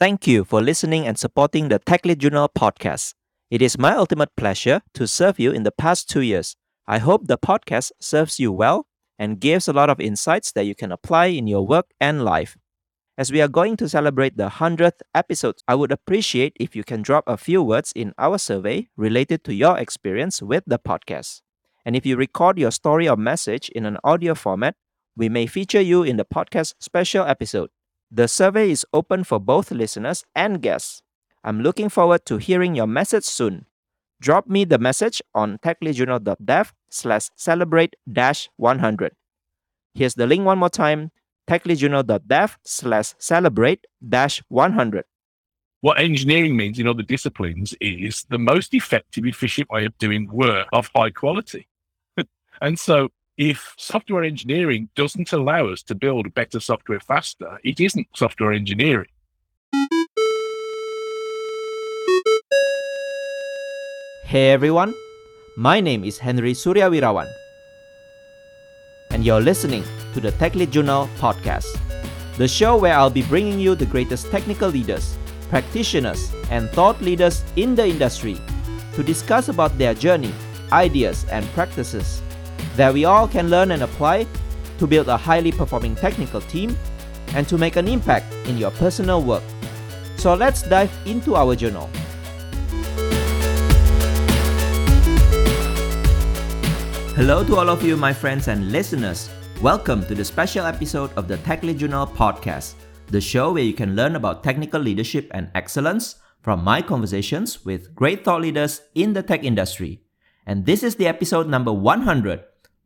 Thank you for listening and supporting the Tech Lead Journal podcast. It is my ultimate pleasure to serve you in the past two years. I hope the podcast serves you well and gives a lot of insights that you can apply in your work and life. As we are going to celebrate the 100th episode, I would appreciate if you can drop a few words in our survey related to your experience with the podcast. And if you record your story or message in an audio format, we may feature you in the podcast special episode. The survey is open for both listeners and guests. I'm looking forward to hearing your message soon. Drop me the message on techleadjournal.dev slash celebrate dash 100. Here's the link one more time techleadjournal.dev slash celebrate dash 100. What engineering means in other disciplines is the most effective, efficient way of doing work of high quality. and so if software engineering doesn't allow us to build better software faster, it isn't software engineering. Hey everyone, my name is Henry Suryawirawan, and you're listening to the Tech Lead Journal podcast, the show where I'll be bringing you the greatest technical leaders, practitioners, and thought leaders in the industry to discuss about their journey, ideas, and practices that we all can learn and apply to build a highly performing technical team and to make an impact in your personal work. So let's dive into our journal. Hello to all of you, my friends and listeners. Welcome to the special episode of the Tech Lead Journal podcast, the show where you can learn about technical leadership and excellence from my conversations with great thought leaders in the tech industry. And this is the episode number 100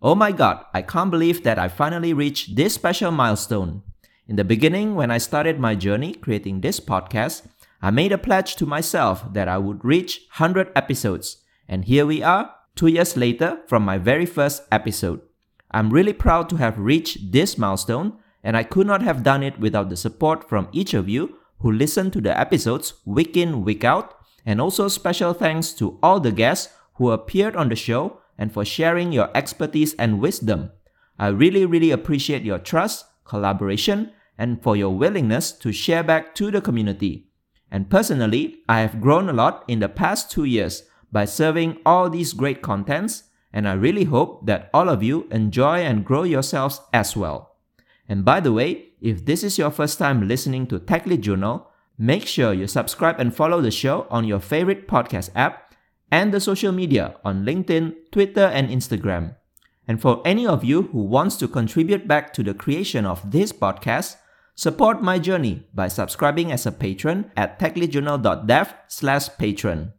Oh my god, I can't believe that I finally reached this special milestone. In the beginning, when I started my journey creating this podcast, I made a pledge to myself that I would reach 100 episodes. And here we are, two years later from my very first episode. I'm really proud to have reached this milestone, and I could not have done it without the support from each of you who listen to the episodes week in, week out, and also special thanks to all the guests who appeared on the show and for sharing your expertise and wisdom. I really, really appreciate your trust, collaboration, and for your willingness to share back to the community. And personally, I have grown a lot in the past two years by serving all these great contents, and I really hope that all of you enjoy and grow yourselves as well. And by the way, if this is your first time listening to Tech Lead Journal, make sure you subscribe and follow the show on your favorite podcast app and the social media on LinkedIn, Twitter, and Instagram. And for any of you who wants to contribute back to the creation of this podcast, support my journey by subscribing as a patron at techleadjournal.dev slash patron.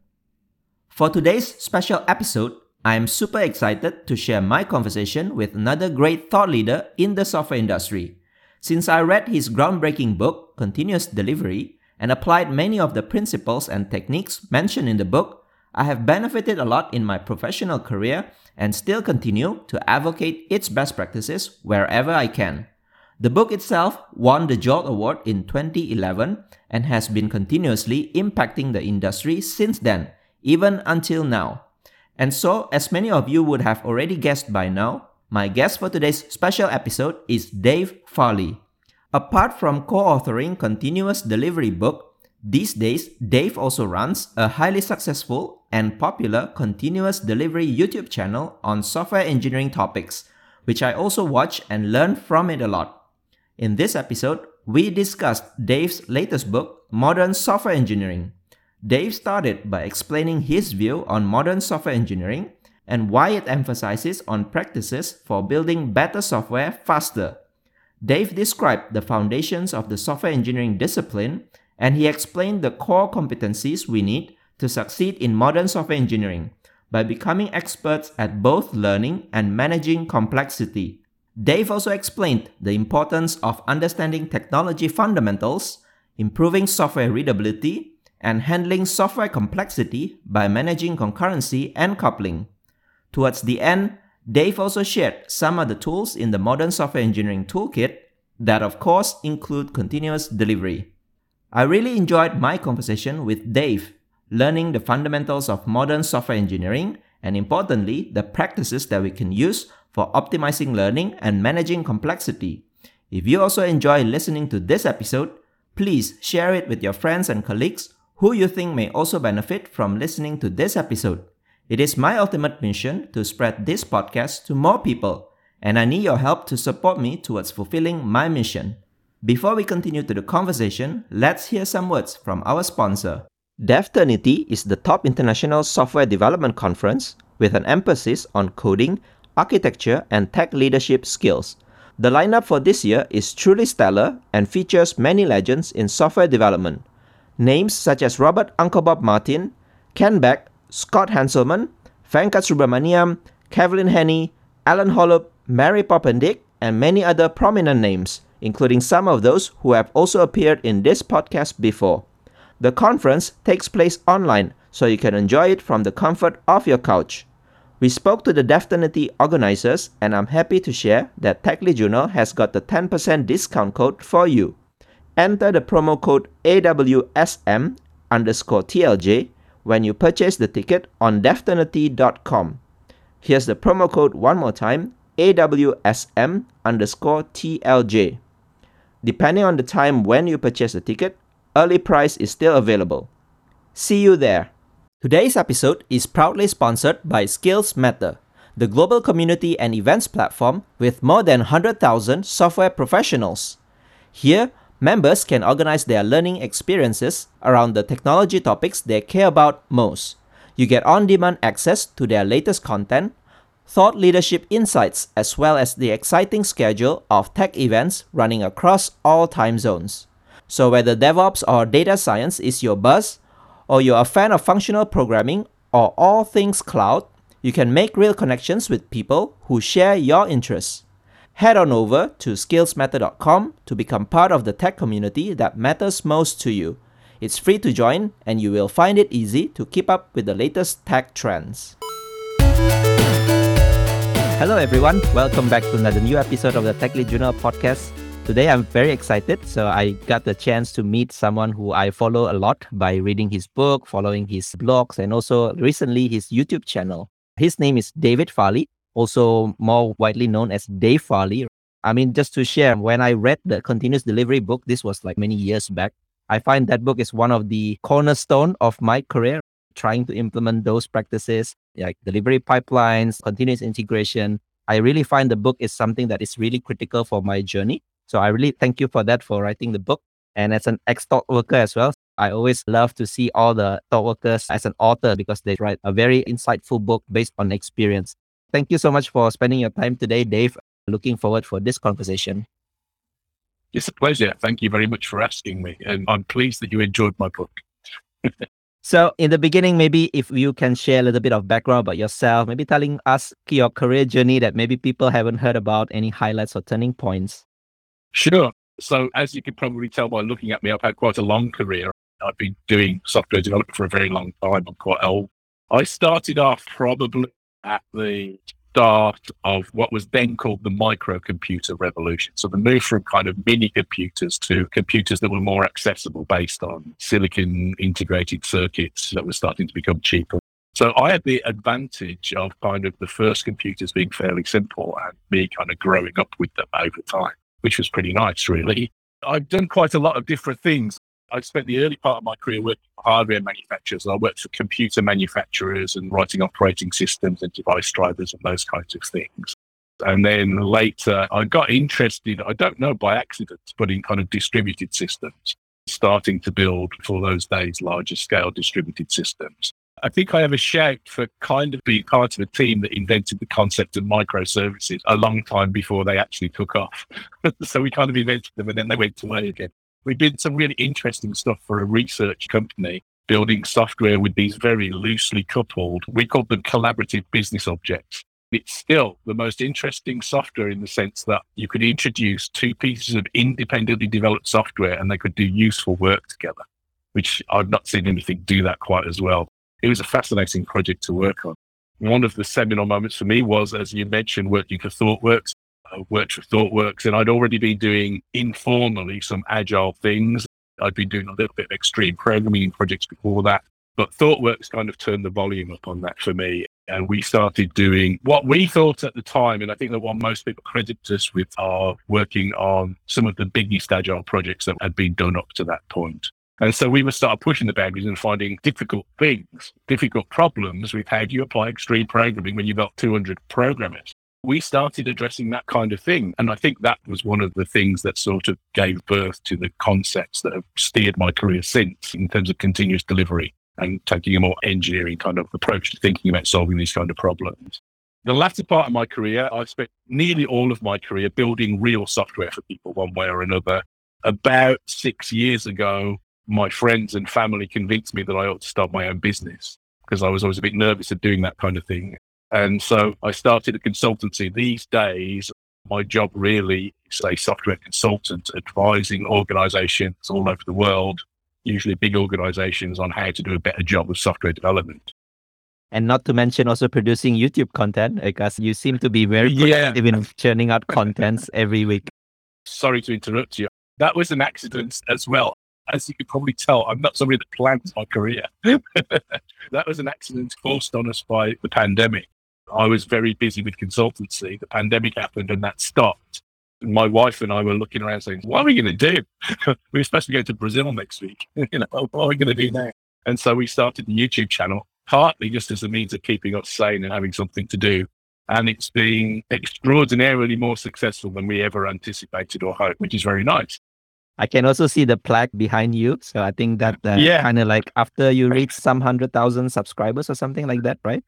For today's special episode, I am super excited to share my conversation with another great thought leader in the software industry. Since I read his groundbreaking book, Continuous Delivery, and applied many of the principles and techniques mentioned in the book, I have benefited a lot in my professional career and still continue to advocate its best practices wherever I can. The book itself won the Jolt Award in 2011 and has been continuously impacting the industry since then, even until now. And so, as many of you would have already guessed by now, my guest for today's special episode is Dave Farley. Apart from co authoring Continuous Delivery book, these days, Dave also runs a highly successful and popular continuous delivery YouTube channel on software engineering topics, which I also watch and learn from it a lot. In this episode, we discussed Dave's latest book, Modern Software Engineering. Dave started by explaining his view on modern software engineering and why it emphasizes on practices for building better software faster. Dave described the foundations of the software engineering discipline and he explained the core competencies we need to succeed in modern software engineering by becoming experts at both learning and managing complexity. Dave also explained the importance of understanding technology fundamentals, improving software readability, and handling software complexity by managing concurrency and coupling. Towards the end, Dave also shared some of the tools in the modern software engineering toolkit that, of course, include continuous delivery. I really enjoyed my conversation with Dave, learning the fundamentals of modern software engineering and importantly, the practices that we can use for optimizing learning and managing complexity. If you also enjoy listening to this episode, Please share it with your friends and colleagues who you think may also benefit from listening to this episode. It is my ultimate mission to spread this podcast to more people, and I need your help to support me towards fulfilling my mission. Before we continue to the conversation, let's hear some words from our sponsor. DevTernity is the top international software development conference with an emphasis on coding, architecture, and tech leadership skills. The lineup for this year is truly stellar and features many legends in software development. Names such as Robert Uncle Bob Martin, Kent Beck, Scott Hanselman, Venkat Subramaniam, Kevlin Henney, Allen Holub, Mary Poppendieck, and many other prominent names, including some of those who have also appeared in this podcast before. The conference takes place online, so you can enjoy it from the comfort of your couch. We spoke to the DevTernity organizers, and I'm happy to share that TechLead Journal has got the 10% discount code for you. Enter the promo code AWSM underscore TLJ when you purchase the ticket on devternity.com. Here's the promo code one more time AWSM underscore TLJ. Depending on the time when you purchase the ticket, early price is still available. See you there. Today's episode is proudly sponsored by Skills Matter, the global community and events platform with more than 100,000 software professionals. Here, members can organize their learning experiences around the technology topics they care about most. You get on demand access to their latest content, thought leadership insights, as well as the exciting schedule of tech events running across all time zones. So, whether DevOps or data science is your buzz, or you're a fan of functional programming or all things cloud, you can make real connections with people who share your interests. Head on over to skillsmatter.com to become part of the tech community that matters most to you. It's free to join, and you will find it easy to keep up with the latest tech trends. Hello, everyone. Welcome back to another new episode of the TechLead Journal podcast. Today I'm very excited. So I got the chance to meet someone who I follow a lot by reading his book, following his blogs, and also recently his YouTube channel. His name is David Farley, also more widely known as Dave Farley. I mean, just to share, when I read the continuous delivery book, this was like many years back. I find that book is one of the cornerstone of my career, trying to implement those practices like delivery pipelines, continuous integration. I really find the book is something that is really critical for my journey so I really thank you for that for writing the book. And as an ex thought worker as well, I always love to see all the thought workers as an author because they write a very insightful book based on experience. Thank you so much for spending your time today, Dave. Looking forward for this conversation. It's a pleasure. Thank you very much for asking me. And I'm pleased that you enjoyed my book. so, in the beginning, maybe if you can share a little bit of background about yourself, maybe telling us your career journey that maybe people haven't heard about, any highlights or turning points. Sure. So, as you can probably tell by looking at me, I've had quite a long career. I've been doing software development for a very long time. I'm quite old. I started off probably at the start of what was then called the microcomputer revolution. So, the move from kind of mini computers to computers that were more accessible based on silicon integrated circuits that were starting to become cheaper. So I had the advantage of kind of the first computers being fairly simple and me kind of growing up with them over time which was pretty nice, really. I've done quite a lot of different things. I spent the early part of my career working for hardware manufacturers. I worked for computer manufacturers and writing operating systems and device drivers and those kinds of things. And then later, I got interested, I don't know by accident, but in kind of distributed systems, starting to build for those days larger scale distributed systems. I think I have a shout for kind of being part of a team that invented the concept of microservices a long time before they actually took off. so we kind of invented them and then they went away again. We did some really interesting stuff for a research company building software with these very loosely coupled, we called them collaborative business objects. It's still the most interesting software in the sense that you could introduce two pieces of independently developed software and they could do useful work together, which I've not seen anything do that quite as well it was a fascinating project to work on. One of the seminal moments for me was, as you mentioned, working for ThoughtWorks. I worked for ThoughtWorks and I'd already been doing informally some agile things. I'd been doing a little bit of extreme programming projects before that. But ThoughtWorks kind of turned the volume up on that for me. And we started doing what we thought at the time. And I think that what most people credit us with are working on some of the biggest agile projects that had been done up to that point. And so we would start pushing the boundaries and finding difficult things, difficult problems with how do you apply extreme programming when you've got 200 programmers. We started addressing that kind of thing. And I think that was one of the things that sort of gave birth to the concepts that have steered my career since in terms of continuous delivery and taking a more engineering kind of approach to thinking about solving these kind of problems. The latter part of my career, I spent nearly all of my career building real software for people one way or another. About six years ago, my friends and family convinced me that I ought to start my own business because I was always a bit nervous of doing that kind of thing. And so I started a consultancy. These days, my job really is a software consultant advising organizations all over the world usually big organizations on how to do a better job of software development. And not to mention also producing YouTube content because you seem to be very productive yeah. in churning out contents every week. Sorry to interrupt you. That was an accident as well. As you could probably tell, I'm not somebody that plans my career. that was an accident forced on us by the pandemic. I was very busy with consultancy. The pandemic happened and that stopped my wife and I were looking around saying, what are we going to do? we were supposed to go to Brazil next week. you know, what are we going to do now? And so we started the YouTube channel, partly just as a means of keeping us sane and having something to do. And it's been extraordinarily more successful than we ever anticipated or hoped, which is very nice. I can also see the plaque behind you. So I think that uh, yeah. kind of like after you reach some hundred thousand subscribers or something like that, right?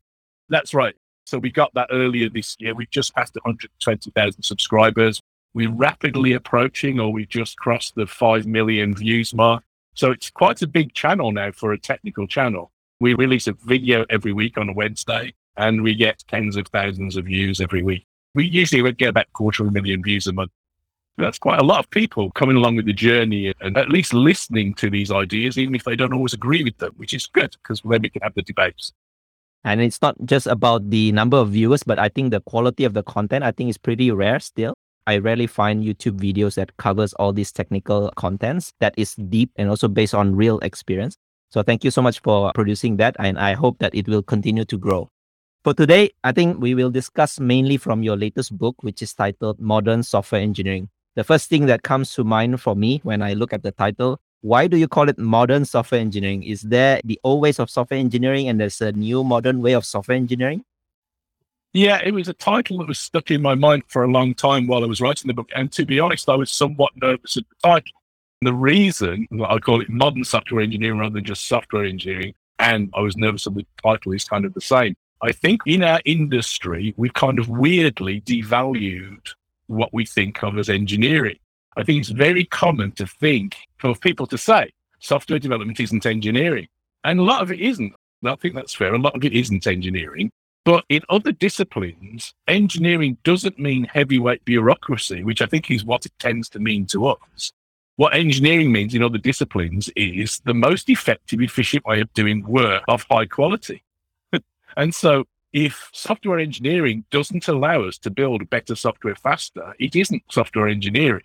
That's right. So we got that earlier this year. We've just passed 120,000 subscribers. We're rapidly approaching, or we've just crossed the 5 million views mark. So it's quite a big channel now for a technical channel. We release a video every week on a Wednesday and we get tens of thousands of views every week. We usually would get about quarter of a million views a month. That's quite a lot of people coming along with the journey and at least listening to these ideas, even if they don't always agree with them, which is good because then we can have the debates. And it's not just about the number of viewers, but I think the quality of the content, I think is pretty rare still. I rarely find YouTube videos that covers all these technical contents that is deep and also based on real experience. So thank you so much for producing that. And I hope that it will continue to grow. For today, I think we will discuss mainly from your latest book, which is titled Modern Software Engineering. The first thing that comes to mind for me when I look at the title, why do you call it modern software engineering? Is there the old ways of software engineering and there's a new modern way of software engineering? Yeah, it was a title that was stuck in my mind for a long time while I was writing the book. And to be honest, I was somewhat nervous at the title. The reason I call it modern software engineering rather than just software engineering, and I was nervous of the title is kind of the same. I think in our industry, we've kind of weirdly devalued what we think of as engineering. I think it's very common to think for people to say software development isn't engineering. And a lot of it isn't. I think that's fair. A lot of it isn't engineering. But in other disciplines, engineering doesn't mean heavyweight bureaucracy, which I think is what it tends to mean to us. What engineering means in other disciplines is the most effective, efficient way of doing work of high quality. and so if software engineering doesn't allow us to build better software faster, it isn't software engineering.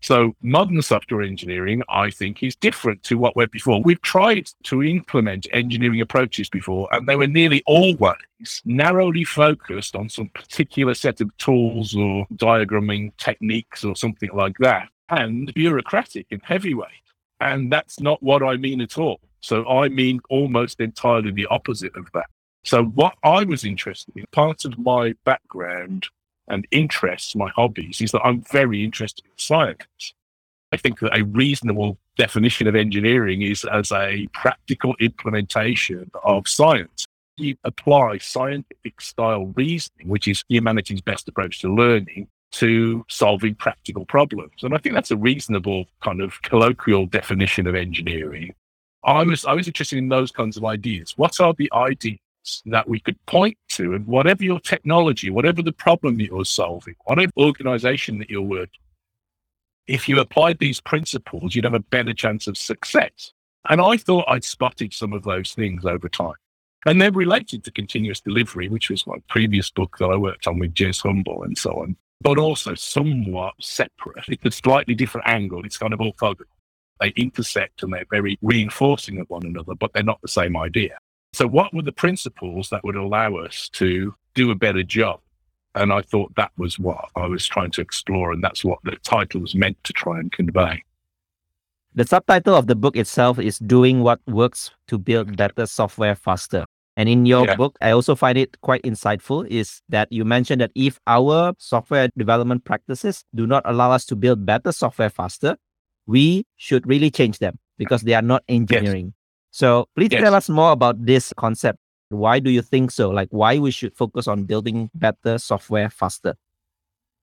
So modern software engineering, I think, is different to what went before. We've tried to implement engineering approaches before, and they were nearly always narrowly focused on some particular set of tools or diagramming techniques or something like that, and bureaucratic and heavyweight. And that's not what I mean at all. So I mean almost entirely the opposite of that. So what I was interested in, part of my background and interests, my hobbies, is that I'm very interested in science. I think that a reasonable definition of engineering is as a practical implementation of science. You apply scientific style reasoning, which is humanity's best approach to learning, to solving practical problems. And I think that's a reasonable kind of colloquial definition of engineering. I was I was interested in those kinds of ideas. What are the ideas that we could point to, and whatever your technology, whatever the problem that you're solving, whatever organization that you're working, if you applied these principles, you'd have a better chance of success. And I thought I'd spotted some of those things over time. And they're related to continuous delivery, which was my previous book that I worked on with Jez Humble and so on, but also somewhat separate. It's a slightly different angle. It's kind of orthogonal. They intersect and they're very reinforcing of one another, but they're not the same idea. So, what were the principles that would allow us to do a better job? And I thought that was what I was trying to explore. And that's what the title was meant to try and convey. The subtitle of the book itself is Doing What Works to Build Better Software Faster. And in your yeah. book, I also find it quite insightful is that you mentioned that if our software development practices do not allow us to build better software faster, we should really change them because they are not engineering. Yes. So please yes. tell us more about this concept. Why do you think so? Like why we should focus on building better software faster?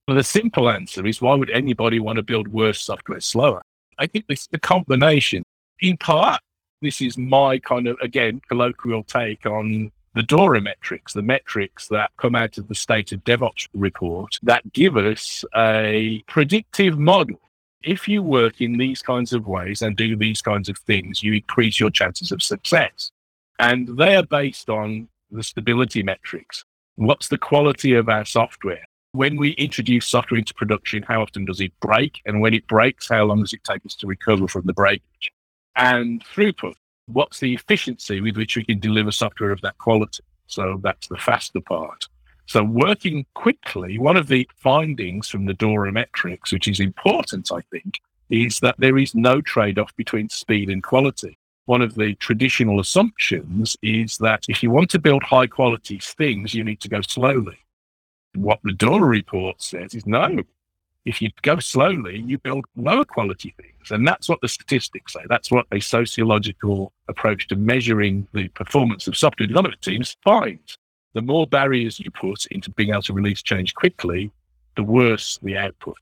Well, the simple answer is why would anybody want to build worse software slower? I think it's the combination. In part, this is my kind of, again, colloquial take on the DORA metrics, the metrics that come out of the State of DevOps report that give us a predictive model. If you work in these kinds of ways and do these kinds of things, you increase your chances of success. And they are based on the stability metrics. What's the quality of our software? When we introduce software into production, how often does it break? And when it breaks, how long does it take us to recover from the breakage? And throughput. What's the efficiency with which we can deliver software of that quality? So that's the faster part. So working quickly, one of the findings from the DORA metrics, which is important, I think, is that there is no trade-off between speed and quality. One of the traditional assumptions is that if you want to build high quality things, you need to go slowly. What the DORA report says is no. If you go slowly, you build lower quality things. And that's what the statistics say. That's what a sociological approach to measuring the performance of software development teams finds the more barriers you put into being able to release change quickly, the worse the output.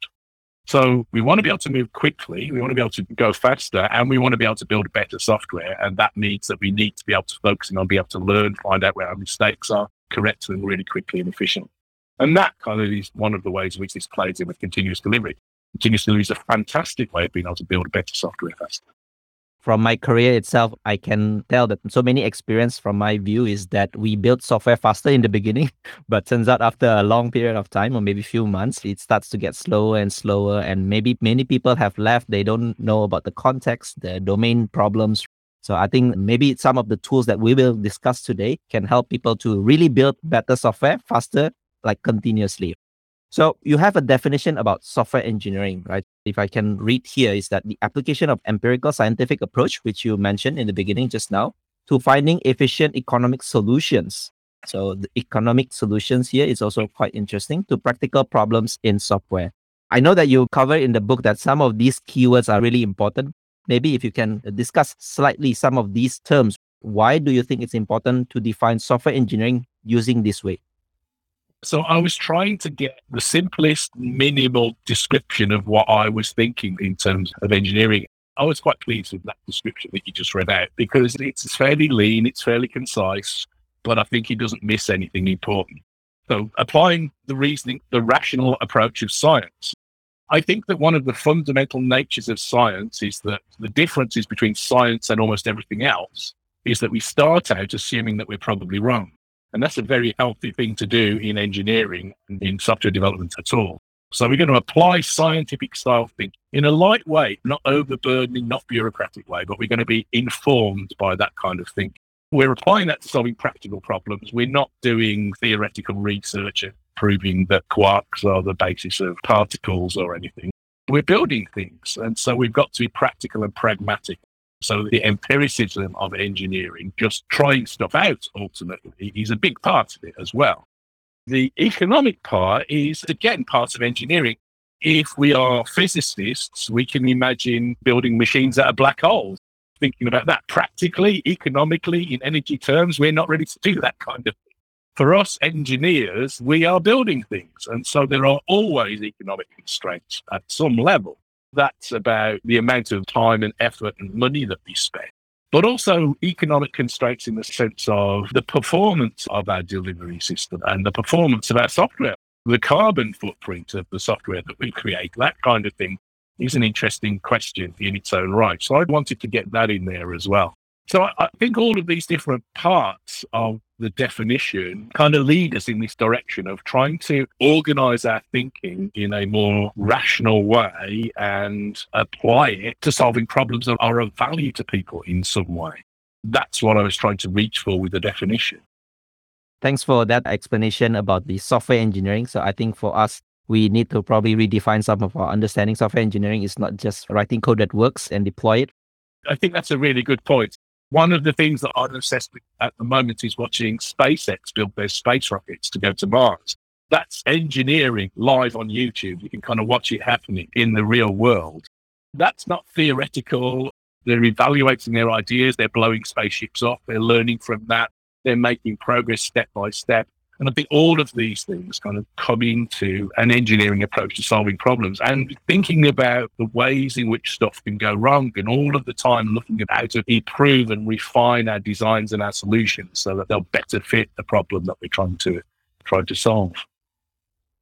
So we want to be able to move quickly. We want to be able to go faster and we want to be able to build better software. And that means that we need to be able to focus on be able to learn, find out where our mistakes are, correct them really quickly and efficiently. And that kind of is one of the ways in which this plays in with continuous delivery. Continuous delivery is a fantastic way of being able to build better software faster from my career itself, I can tell that so many experience from my view is that we build software faster in the beginning, but turns out after a long period of time or maybe few months, it starts to get slower and slower. And maybe many people have left. They don't know about the context, the domain problems. So I think maybe some of the tools that we will discuss today can help people to really build better software faster, like continuously. So you have a definition about software engineering, right? If I can read here, is that the application of empirical scientific approach, which you mentioned in the beginning just now, to finding efficient economic solutions. So the economic solutions here is also quite interesting to practical problems in software. I know that you cover in the book that some of these keywords are really important. Maybe if you can discuss slightly some of these terms, why do you think it's important to define software engineering using this way? So I was trying to get the simplest, minimal description of what I was thinking in terms of engineering. I was quite pleased with that description that you just read out because it's fairly lean, it's fairly concise, but I think he doesn't miss anything important. So applying the reasoning, the rational approach of science. I think that one of the fundamental natures of science is that the differences between science and almost everything else is that we start out assuming that we're probably wrong. And that's a very healthy thing to do in engineering and in software development at all. So we're going to apply scientific style thinking in a light way, not overburdening, not bureaucratic way, but we're going to be informed by that kind of thinking. We're applying that to solving practical problems. We're not doing theoretical research and proving that quarks are the basis of particles or anything. We're building things. And so we've got to be practical and pragmatic so the empiricism of engineering, just trying stuff out ultimately, is a big part of it as well. The economic part is, again, part of engineering. If we are physicists, we can imagine building machines out of black holes. Thinking about that practically, economically, in energy terms, we're not ready to do that kind of thing. For us engineers, we are building things. And so there are always economic constraints at some level that's about the amount of time and effort and money that we spend, but also economic constraints in the sense of the performance of our delivery system and the performance of our software, the carbon footprint of the software that we create, that kind of thing is an interesting question in its own right. So I wanted to get that in there as well. So I, I think all of these different parts of the definition kind of lead us in this direction of trying to organize our thinking in a more rational way and apply it to solving problems that are of value to people in some way. That's what I was trying to reach for with the definition. Thanks for that explanation about the software engineering. So I think for us, we need to probably redefine some of our understanding. Software engineering is not just writing code that works and deploy it. I think that's a really good point. One of the things that I'm obsessed with at the moment is watching SpaceX build their space rockets to go to Mars. That's engineering live on YouTube. You can kind of watch it happening in the real world. That's not theoretical. They're evaluating their ideas. They're blowing spaceships off. They're learning from that. They're making progress step by step. And I think all of these things kind of come into an engineering approach to solving problems and thinking about the ways in which stuff can go wrong and all of the time looking at how to improve and refine our designs and our solutions so that they'll better fit the problem that we're trying to try to solve.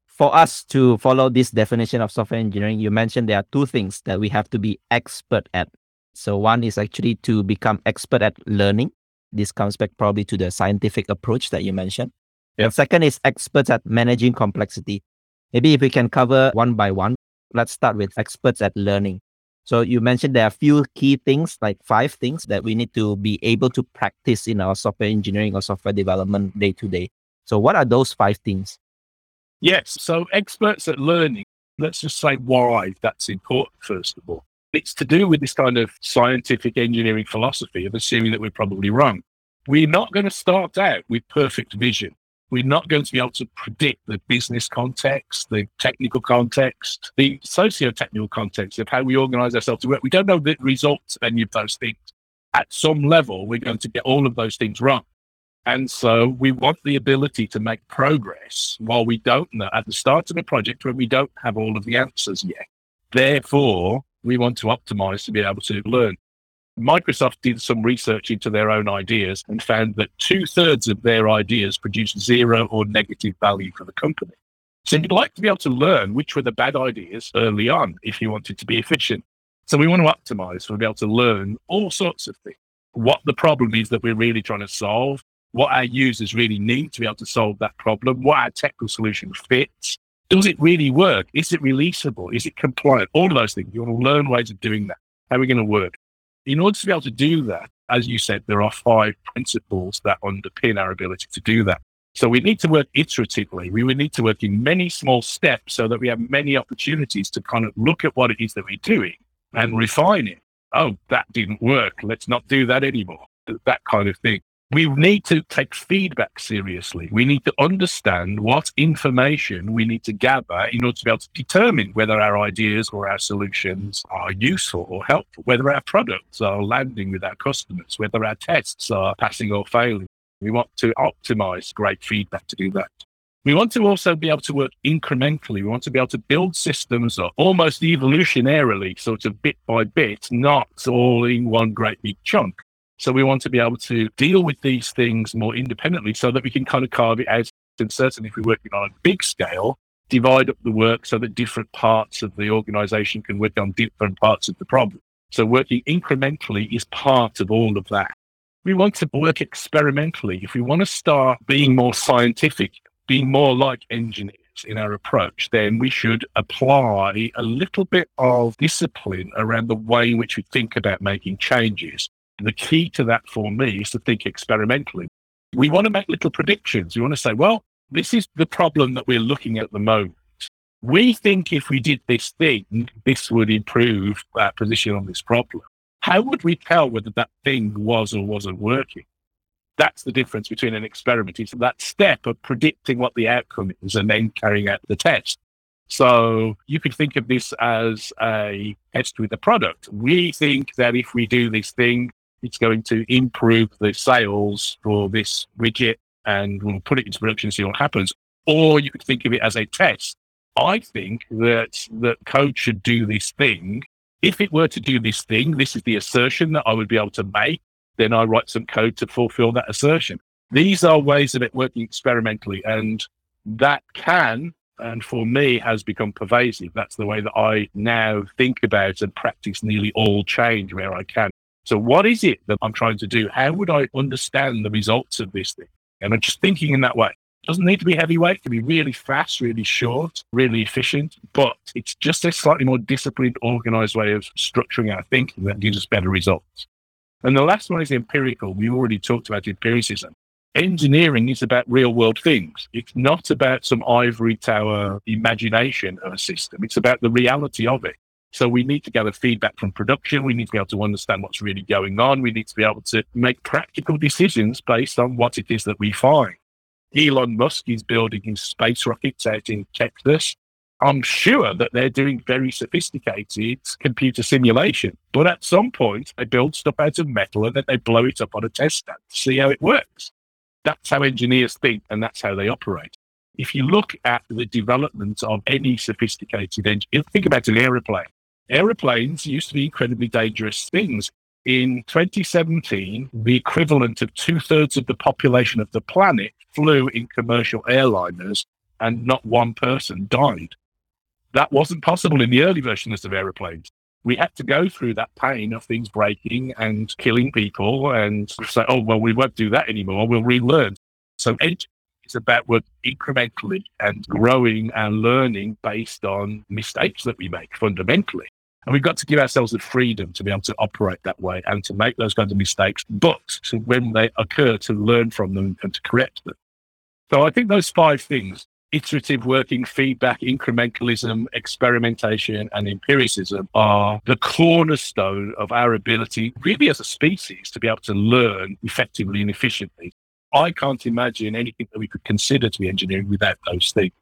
For us to follow this definition of software engineering, you mentioned there are two things that we have to be expert at. So one is actually to become expert at learning. This comes back probably to the scientific approach that you mentioned. Yep. And second is experts at managing complexity. Maybe if we can cover one by one, let's start with experts at learning. So you mentioned there are a few key things, like five things that we need to be able to practice in our software engineering or software development day to day. So what are those five things? Yes. So experts at learning, let's just say why that's important, first of all. It's to do with this kind of scientific engineering philosophy of assuming that we're probably wrong. We're not going to start out with perfect vision we're not going to be able to predict the business context, the technical context, the socio-technical context of how we organize ourselves to work. We don't know the results of any of those things. At some level, we're going to get all of those things wrong. And so we want the ability to make progress while we don't know at the start of a project when we don't have all of the answers yet. Therefore, we want to optimize to be able to learn. Microsoft did some research into their own ideas and found that two thirds of their ideas produced zero or negative value for the company. So you'd like to be able to learn which were the bad ideas early on if you wanted to be efficient. So we want to optimize for be able to learn all sorts of things. What the problem is that we're really trying to solve, what our users really need to be able to solve that problem, what our technical solution fits. Does it really work? Is it releasable? Is it compliant? All of those things. You want to learn ways of doing that. How are we going to work? In order to be able to do that, as you said, there are five principles that underpin our ability to do that. So we need to work iteratively. We would need to work in many small steps so that we have many opportunities to kind of look at what it is that we're doing and refine it. Oh, that didn't work. Let's not do that anymore. That kind of thing we need to take feedback seriously. We need to understand what information we need to gather in order to be able to determine whether our ideas or our solutions are useful or helpful, whether our products are landing with our customers, whether our tests are passing or failing. We want to optimize great feedback to do that. We want to also be able to work incrementally. We want to be able to build systems almost evolutionarily, sort of bit by bit, not all in one great big chunk. So we want to be able to deal with these things more independently so that we can kind of carve it out. And certainly if we're working on a big scale, divide up the work so that different parts of the organization can work on different parts of the problem. So working incrementally is part of all of that. We want to work experimentally. If we want to start being more scientific, being more like engineers in our approach, then we should apply a little bit of discipline around the way in which we think about making changes. The key to that for me is to think experimentally. We want to make little predictions. We want to say, well, this is the problem that we're looking at the moment. We think if we did this thing, this would improve our position on this problem. How would we tell whether that thing was or wasn't working? That's the difference between an experiment. It's that step of predicting what the outcome is and then carrying out the test. So you could think of this as a test with a product. We think that if we do this thing, it's going to improve the sales for this widget and we'll put it into production and see what happens. Or you could think of it as a test. I think that that code should do this thing. If it were to do this thing, this is the assertion that I would be able to make. Then I write some code to fulfill that assertion. These are ways of it working experimentally, and that can and for me has become pervasive. That's the way that I now think about and practice nearly all change where I can. So, what is it that I'm trying to do? How would I understand the results of this thing? And I'm just thinking in that way. It doesn't need to be heavyweight. It can be really fast, really short, really efficient, but it's just a slightly more disciplined, organized way of structuring our thinking that gives us better results. And the last one is empirical. We already talked about empiricism. Engineering is about real world things. It's not about some ivory tower imagination of a system. It's about the reality of it. So we need to gather feedback from production. We need to be able to understand what's really going on. We need to be able to make practical decisions based on what it is that we find. Elon Musk is building his space rockets out in Texas. I'm sure that they're doing very sophisticated computer simulation. But at some point, they build stuff out of metal and then they blow it up on a test stand to see how it works. That's how engineers think and that's how they operate. If you look at the development of any sophisticated engine, think about an aeroplane aeroplanes used to be incredibly dangerous things. In 2017, the equivalent of two thirds of the population of the planet flew in commercial airliners and not one person died. That wasn't possible in the early versions of aeroplanes. We had to go through that pain of things breaking and killing people and say, oh, well, we won't do that anymore. We'll relearn. So it's about work incrementally and growing and learning based on mistakes that we make fundamentally. And we've got to give ourselves the freedom to be able to operate that way and to make those kinds of mistakes, but to, when they occur, to learn from them and to correct them. So I think those five things iterative working, feedback, incrementalism, experimentation, and empiricism are the cornerstone of our ability, really as a species, to be able to learn effectively and efficiently. I can't imagine anything that we could consider to be engineering without those things.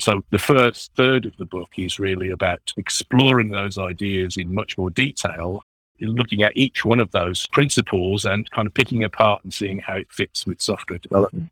So the first third of the book is really about exploring those ideas in much more detail, looking at each one of those principles and kind of picking apart and seeing how it fits with software development.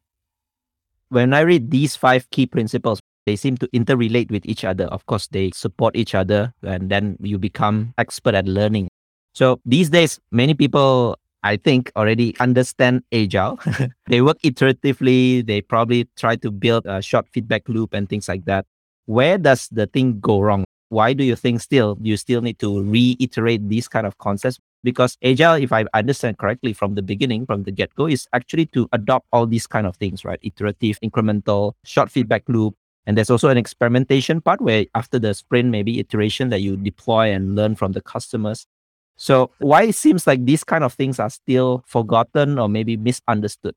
When I read these five key principles, they seem to interrelate with each other. Of course, they support each other, and then you become expert at learning. So these days, many people I think, already understand agile. they work iteratively. They probably try to build a short feedback loop and things like that. Where does the thing go wrong? Why do you think still you still need to reiterate these kind of concepts? Because agile, if I understand correctly from the beginning, from the get go, is actually to adopt all these kind of things, right? Iterative, incremental, short feedback loop. And there's also an experimentation part where after the sprint, maybe iteration that you deploy and learn from the customers. So why it seems like these kind of things are still forgotten or maybe misunderstood?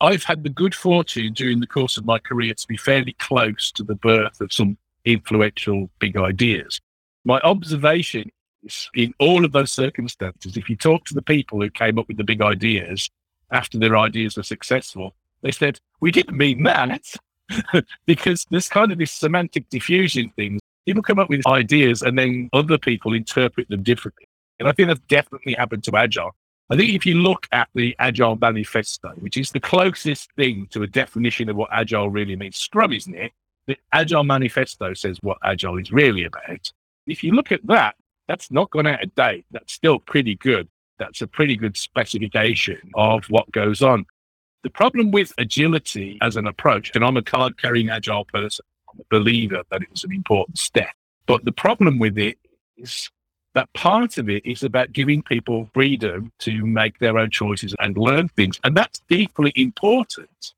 I've had the good fortune during the course of my career to be fairly close to the birth of some influential big ideas. My observation is in all of those circumstances, if you talk to the people who came up with the big ideas after their ideas were successful, they said, We didn't mean that. because there's kind of this semantic diffusion thing people come up with ideas and then other people interpret them differently. And I think that's definitely happened to Agile. I think if you look at the Agile Manifesto, which is the closest thing to a definition of what Agile really means, Scrum, isn't it? The Agile Manifesto says what Agile is really about. If you look at that, that's not gone out of date. That's still pretty good. That's a pretty good specification of what goes on. The problem with agility as an approach, and I'm a card carrying agile person, believer that it was an important step. But the problem with it is that part of it is about giving people freedom to make their own choices and learn things. And that's deeply important.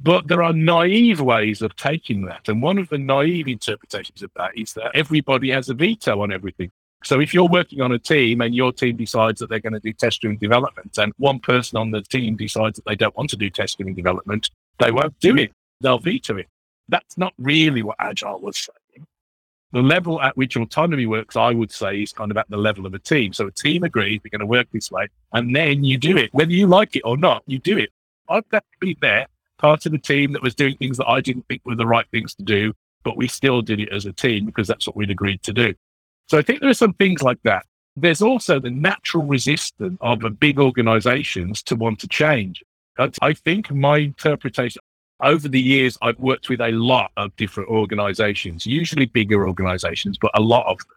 But there are naive ways of taking that. And one of the naive interpretations of that is that everybody has a veto on everything. So if you're working on a team and your team decides that they're going to do test driven development and one person on the team decides that they don't want to do test driven development, they won't do it. They'll veto it. That's not really what Agile was saying. The level at which autonomy works, I would say, is kind of at the level of a team. So a team agrees we're going to work this way, and then you do it. Whether you like it or not, you do it. I've definitely been there, part of the team that was doing things that I didn't think were the right things to do, but we still did it as a team because that's what we'd agreed to do. So I think there are some things like that. There's also the natural resistance of big organizations to want to change. I think my interpretation, over the years, I've worked with a lot of different organizations, usually bigger organizations, but a lot of them.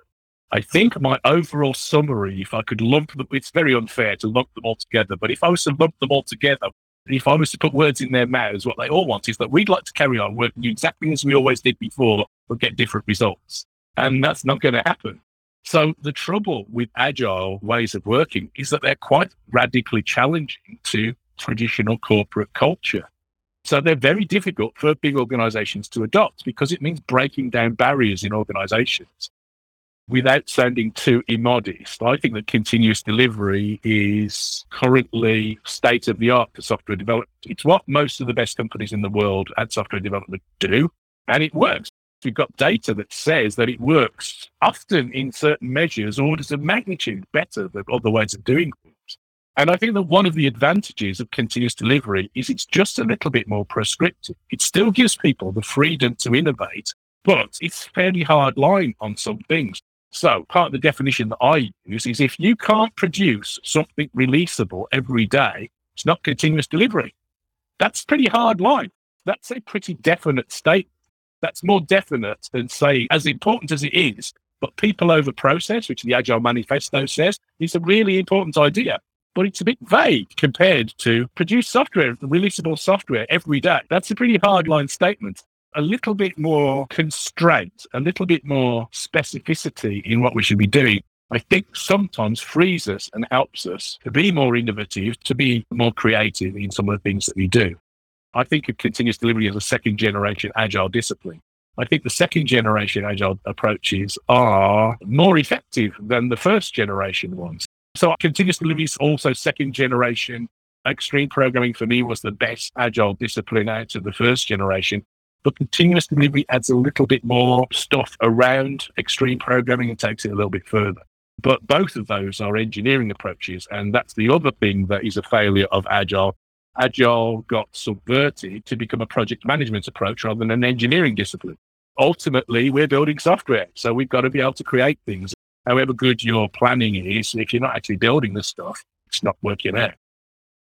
I think my overall summary, if I could lump them, it's very unfair to lump them all together, but if I was to lump them all together, if I was to put words in their mouths, what they all want is that we'd like to carry on working exactly as we always did before, but get different results. And that's not going to happen. So the trouble with agile ways of working is that they're quite radically challenging to traditional corporate culture. So they're very difficult for big organizations to adopt because it means breaking down barriers in organizations. Without sounding too immodest, I think that continuous delivery is currently state of the art for software development. It's what most of the best companies in the world at software development do, and it works. We've got data that says that it works often in certain measures, orders of magnitude better than other ways of doing. And I think that one of the advantages of continuous delivery is it's just a little bit more prescriptive. It still gives people the freedom to innovate, but it's fairly hard line on some things. So part of the definition that I use is if you can't produce something releasable every day, it's not continuous delivery. That's pretty hard line. That's a pretty definite statement. That's more definite than saying, as important as it is, but people over process, which the Agile Manifesto says, is a really important idea but it's a bit vague compared to produce software, releasable software every day. That's a pretty hardline statement. A little bit more constraint, a little bit more specificity in what we should be doing, I think sometimes frees us and helps us to be more innovative, to be more creative in some of the things that we do. I think of continuous delivery as a second generation agile discipline. I think the second generation agile approaches are more effective than the first generation ones. So continuous delivery is also second generation. Extreme programming for me was the best agile discipline out of the first generation. But continuous delivery adds a little bit more stuff around extreme programming and takes it a little bit further. But both of those are engineering approaches. And that's the other thing that is a failure of agile. Agile got subverted to become a project management approach rather than an engineering discipline. Ultimately, we're building software. So we've got to be able to create things however good your planning is, if you're not actually building the stuff, it's not working out.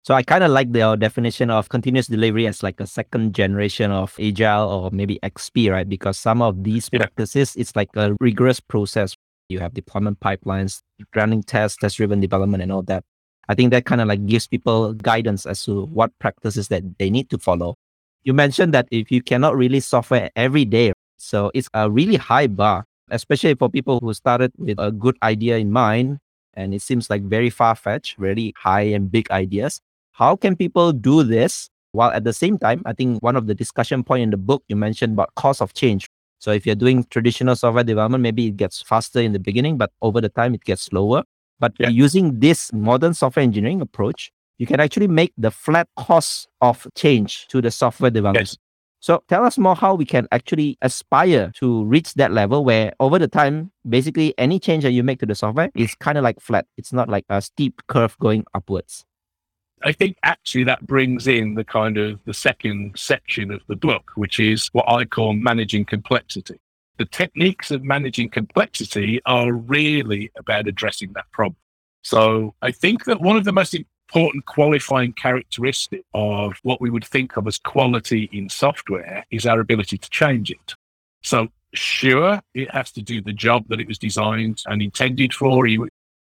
So I kind of like the uh, definition of continuous delivery as like a second generation of agile or maybe XP, right? Because some of these yeah. practices, it's like a rigorous process. You have deployment pipelines, running tests, test-driven development, and all that. I think that kind of like gives people guidance as to what practices that they need to follow. You mentioned that if you cannot release software every day, so it's a really high bar especially for people who started with a good idea in mind and it seems like very far fetched, very high and big ideas. How can people do this while at the same time? I think one of the discussion point in the book you mentioned about cost of change. So if you're doing traditional software development, maybe it gets faster in the beginning, but over the time it gets slower. But yeah. using this modern software engineering approach, you can actually make the flat cost of change to the software development. Yes. So tell us more how we can actually aspire to reach that level where over the time, basically any change that you make to the software is kind of like flat. It's not like a steep curve going upwards. I think actually that brings in the kind of the second section of the book, which is what I call managing complexity. The techniques of managing complexity are really about addressing that problem. So I think that one of the most important qualifying characteristic of what we would think of as quality in software is our ability to change it. So, sure, it has to do the job that it was designed and intended for.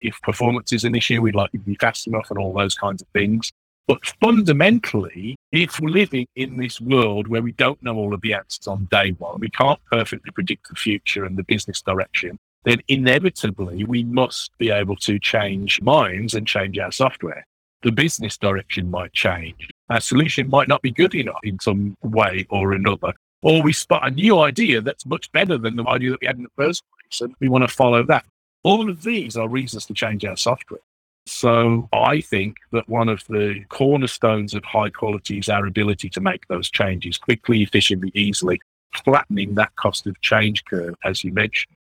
If performance is an issue, we'd like it to be fast enough and all those kinds of things. But fundamentally, if we're living in this world where we don't know all of the answers on day one, we can't perfectly predict the future and the business direction, then inevitably we must be able to change minds and change our software the business direction might change. Our solution might not be good enough in some way or another. Or we spot a new idea that's much better than the idea that we had in the first place, and we want to follow that. All of these are reasons to change our software. So I think that one of the cornerstones of high quality is our ability to make those changes quickly, efficiently, easily, flattening that cost of change curve, as you mentioned.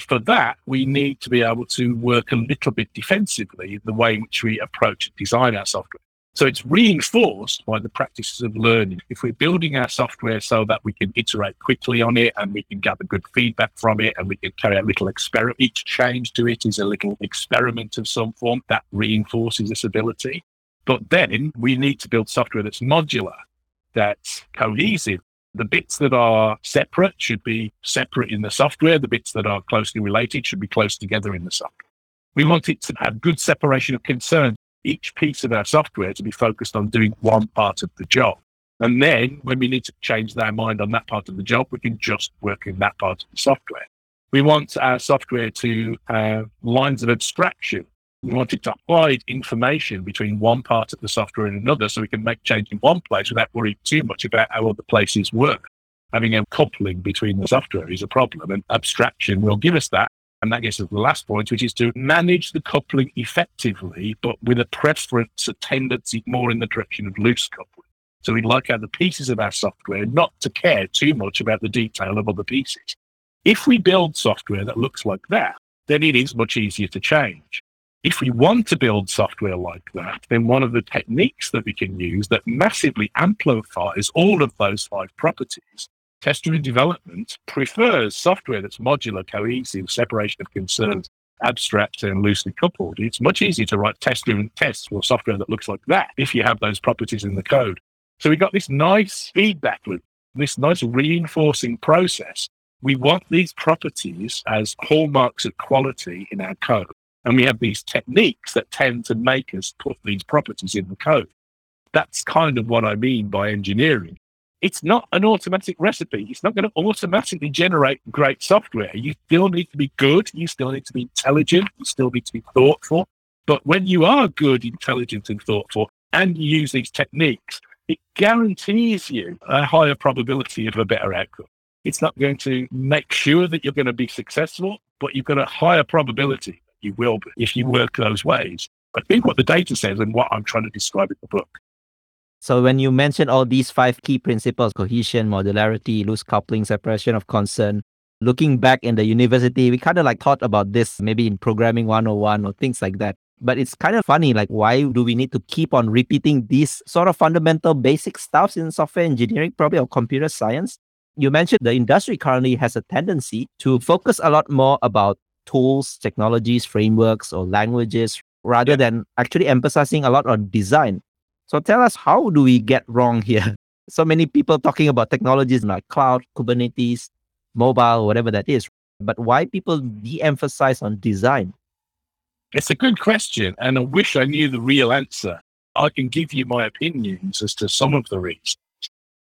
For that, we need to be able to work a little bit defensively in the way in which we approach and design our software. So it's reinforced by the practices of learning. If we're building our software so that we can iterate quickly on it and we can gather good feedback from it and we can carry out little experiment, each change to it is a little experiment of some form that reinforces this ability. But then we need to build software that's modular, that's cohesive, the bits that are separate should be separate in the software. The bits that are closely related should be close together in the software. We want it to have good separation of concern. Each piece of our software to be focused on doing one part of the job. And then when we need to change their mind on that part of the job, we can just work in that part of the software. We want our software to have lines of abstraction We want it to hide information between one part of the software and another so we can make change in one place without worrying too much about how other places work. Having a coupling between the software is a problem, and abstraction will give us that. And that gets us to the last point, which is to manage the coupling effectively, but with a preference, a tendency more in the direction of loose coupling. So we'd like our the pieces of our software not to care too much about the detail of other pieces. If we build software that looks like that, then it is much easier to change. If we want to build software like that, then one of the techniques that we can use that massively amplifies all of those five properties, test-driven development prefers software that's modular, cohesive, separation of concerns, abstract and loosely coupled. It's much easier to write test-driven tests for software that looks like that if you have those properties in the code. So we've got this nice feedback loop, this nice reinforcing process. We want these properties as hallmarks of quality in our code. And we have these techniques that tend to make us put these properties in the code. That's kind of what I mean by engineering. It's not an automatic recipe. It's not going to automatically generate great software. You still need to be good. You still need to be intelligent. You still need to be thoughtful. But when you are good, intelligent, and thoughtful, and you use these techniques, it guarantees you a higher probability of a better outcome. It's not going to make sure that you're going to be successful, but you've got a higher probability you will if you work those ways. I think what the data says and what I'm trying to describe in the book. So when you mention all these five key principles, cohesion, modularity, loose coupling, separation of concern, looking back in the university, we kind of like thought about this maybe in programming 101 or things like that. But it's kind of funny, like why do we need to keep on repeating these sort of fundamental basic stuffs in software engineering, probably or computer science? You mentioned the industry currently has a tendency to focus a lot more about tools, technologies, frameworks, or languages rather yeah. than actually emphasizing a lot on design. So tell us, how do we get wrong here? So many people talking about technologies like cloud, Kubernetes, mobile, whatever that is. But why people de emphasize on design? It's a good question. And I wish I knew the real answer. I can give you my opinions as to some of the reasons.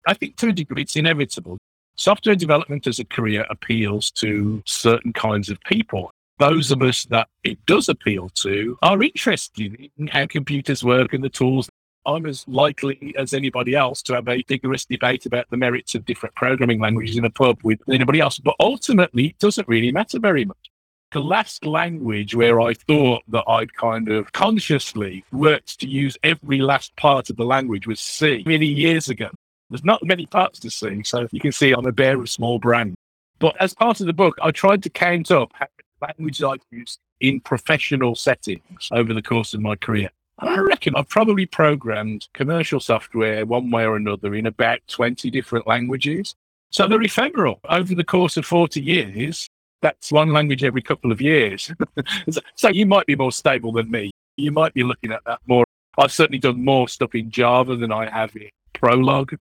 I think to a degree it's inevitable. Software development as a career appeals to certain kinds of people. Those of us that it does appeal to are interested in how computers work and the tools. I'm as likely as anybody else to have a vigorous debate about the merits of different programming languages in a pub with anybody else. But ultimately, it doesn't really matter very much. The last language where I thought that I'd kind of consciously worked to use every last part of the language was C many years ago. There's not many parts to C, so you can see I'm a bear of small brain. But as part of the book, I tried to count up languages I've used in professional settings over the course of my career. And I reckon I've probably programmed commercial software one way or another in about 20 different languages. So they're ephemeral. Over the course of 40 years, that's one language every couple of years. so you might be more stable than me. You might be looking at that more. I've certainly done more stuff in Java than I have in Prolog.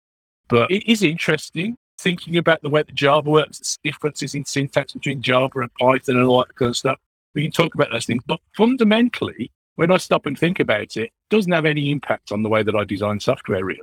But it is interesting thinking about the way that Java works, the differences in syntax between Java and Python and all that kind of stuff. We can talk about those things. But fundamentally, when I stop and think about it, it doesn't have any impact on the way that I design software, really.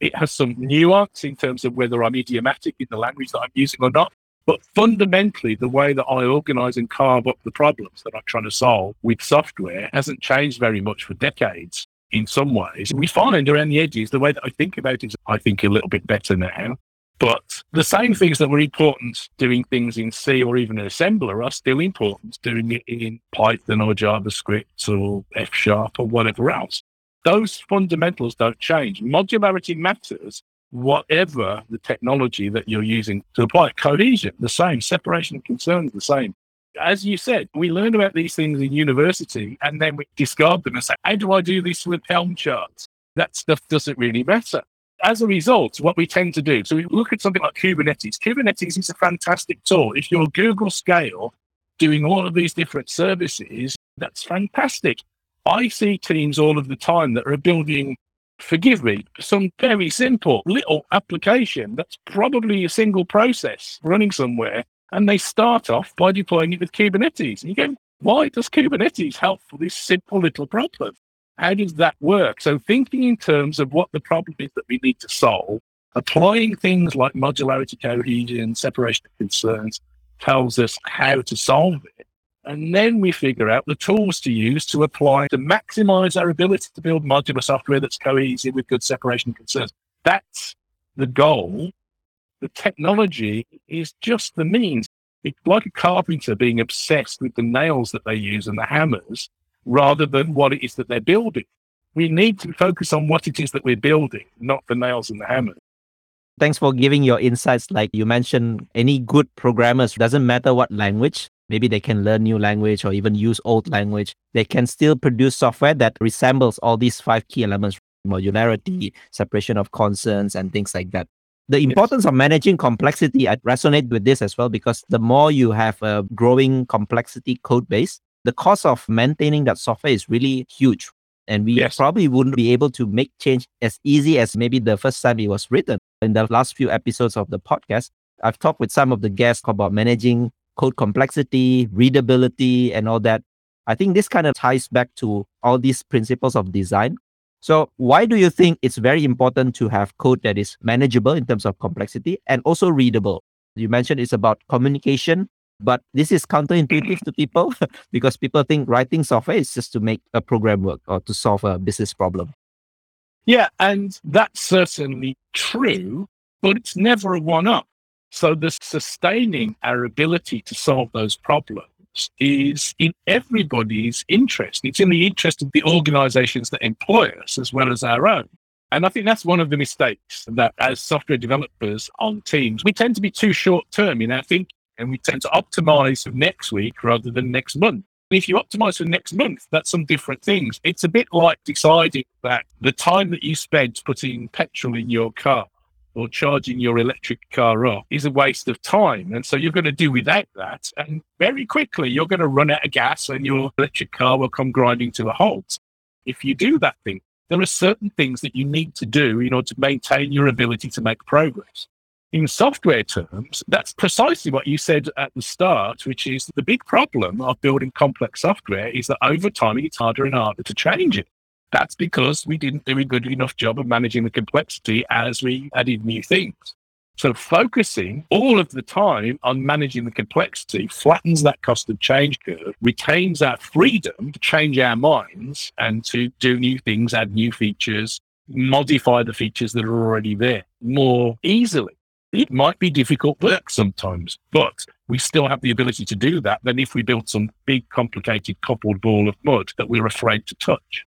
It has some nuance in terms of whether I'm idiomatic in the language that I'm using or not. But fundamentally, the way that I organize and carve up the problems that I'm trying to solve with software hasn't changed very much for decades in some ways. We find around the edges, the way that I think about it, I think a little bit better now. But the same things that were important doing things in C or even in assembler are still important doing it in Python or JavaScript or F sharp or whatever else. Those fundamentals don't change. Modularity matters, whatever the technology that you're using to apply. Cohesion, the same. Separation of concerns, the same as you said, we learn about these things in university and then we discard them and say, how do I do this with Helm charts? That stuff doesn't really matter. As a result, what we tend to do, so we look at something like Kubernetes. Kubernetes is a fantastic tool. If you're Google scale doing all of these different services, that's fantastic. I see teams all of the time that are building, forgive me, some very simple little application that's probably a single process running somewhere and they start off by deploying it with Kubernetes. And you go, why does Kubernetes help for this simple little problem? How does that work? So, thinking in terms of what the problem is that we need to solve, applying things like modularity, cohesion, separation of concerns tells us how to solve it. And then we figure out the tools to use to apply to maximize our ability to build modular software that's cohesive with good separation concerns. That's the goal. The technology is just the means. It's like a carpenter being obsessed with the nails that they use and the hammers rather than what it is that they're building. We need to focus on what it is that we're building, not the nails and the hammers. Thanks for giving your insights. Like you mentioned, any good programmers, doesn't matter what language, maybe they can learn new language or even use old language. They can still produce software that resembles all these five key elements modularity, separation of concerns, and things like that. The importance yes. of managing complexity, I resonate with this as well because the more you have a growing complexity code base, the cost of maintaining that software is really huge. And we yes. probably wouldn't be able to make change as easy as maybe the first time it was written. In the last few episodes of the podcast, I've talked with some of the guests about managing code complexity, readability, and all that. I think this kind of ties back to all these principles of design. So, why do you think it's very important to have code that is manageable in terms of complexity and also readable? You mentioned it's about communication, but this is counterintuitive to people because people think writing software is just to make a program work or to solve a business problem. Yeah, and that's certainly true, but it's never a one up. So the sustaining our ability to solve those problems is in everybody's interest. It's in the interest of the organizations that employ us as well as our own. And I think that's one of the mistakes that as software developers on teams, we tend to be too short term in our thinking and we tend to optimize for next week rather than next month. If you optimize for next month, that's some different things. It's a bit like deciding that the time that you spent putting petrol in your car or charging your electric car up is a waste of time. And so you're going to do without that. And very quickly, you're going to run out of gas and your electric car will come grinding to a halt. If you do that thing, there are certain things that you need to do in order to maintain your ability to make progress. In software terms, that's precisely what you said at the start, which is the big problem of building complex software is that over time it's harder and harder to change it. That's because we didn't do a good enough job of managing the complexity as we added new things. So focusing all of the time on managing the complexity flattens that cost of change curve, retains our freedom to change our minds and to do new things, add new features, modify the features that are already there more easily. It might be difficult work sometimes, but we still have the ability to do that than if we built some big, complicated, coupled ball of mud that we're afraid to touch.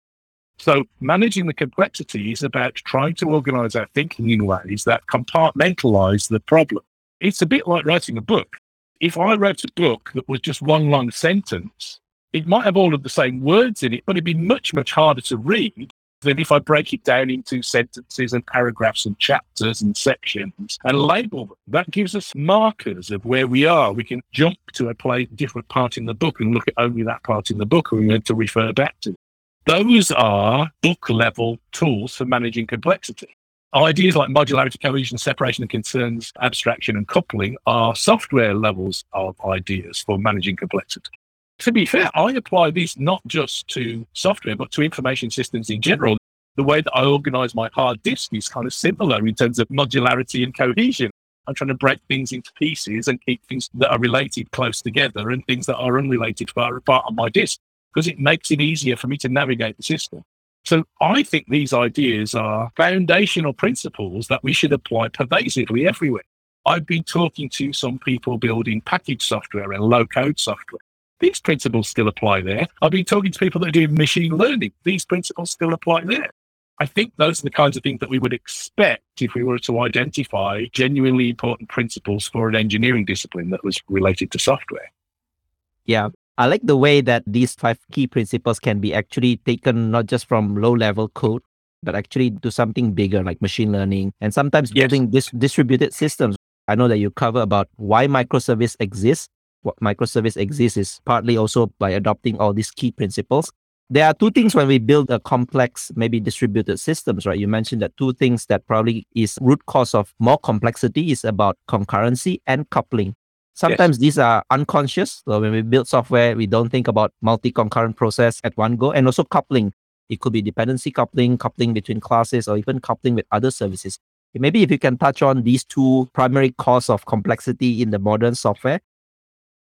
So managing the complexity is about trying to organize our thinking in ways that compartmentalize the problem. It's a bit like writing a book. If I wrote a book that was just one long sentence, it might have all of the same words in it, but it'd be much, much harder to read than if I break it down into sentences and paragraphs and chapters and sections and label them. That gives us markers of where we are. We can jump to a place, different part in the book and look at only that part in the book and we need to refer back to. Those are book level tools for managing complexity. Ideas like modularity, cohesion, separation of concerns, abstraction, and coupling are software levels of ideas for managing complexity. To be fair, I apply these not just to software, but to information systems in general. The way that I organize my hard disk is kind of similar in terms of modularity and cohesion. I'm trying to break things into pieces and keep things that are related close together and things that are unrelated far apart on my disk because it makes it easier for me to navigate the system. So I think these ideas are foundational principles that we should apply pervasively everywhere. I've been talking to some people building package software and low code software. These principles still apply there. I've been talking to people that are doing machine learning. These principles still apply there. I think those are the kinds of things that we would expect if we were to identify genuinely important principles for an engineering discipline that was related to software. Yeah, I like the way that these five key principles can be actually taken not just from low level code, but actually to something bigger like machine learning and sometimes yes. building dis- distributed systems. I know that you cover about why microservice exists. What microservice exists is partly also by adopting all these key principles. There are two things when we build a complex, maybe distributed systems, right? You mentioned that two things that probably is root cause of more complexity is about concurrency and coupling. Sometimes yes. these are unconscious. So when we build software, we don't think about multi-concurrent process at one go and also coupling. It could be dependency coupling, coupling between classes, or even coupling with other services. Maybe if you can touch on these two primary cause of complexity in the modern software.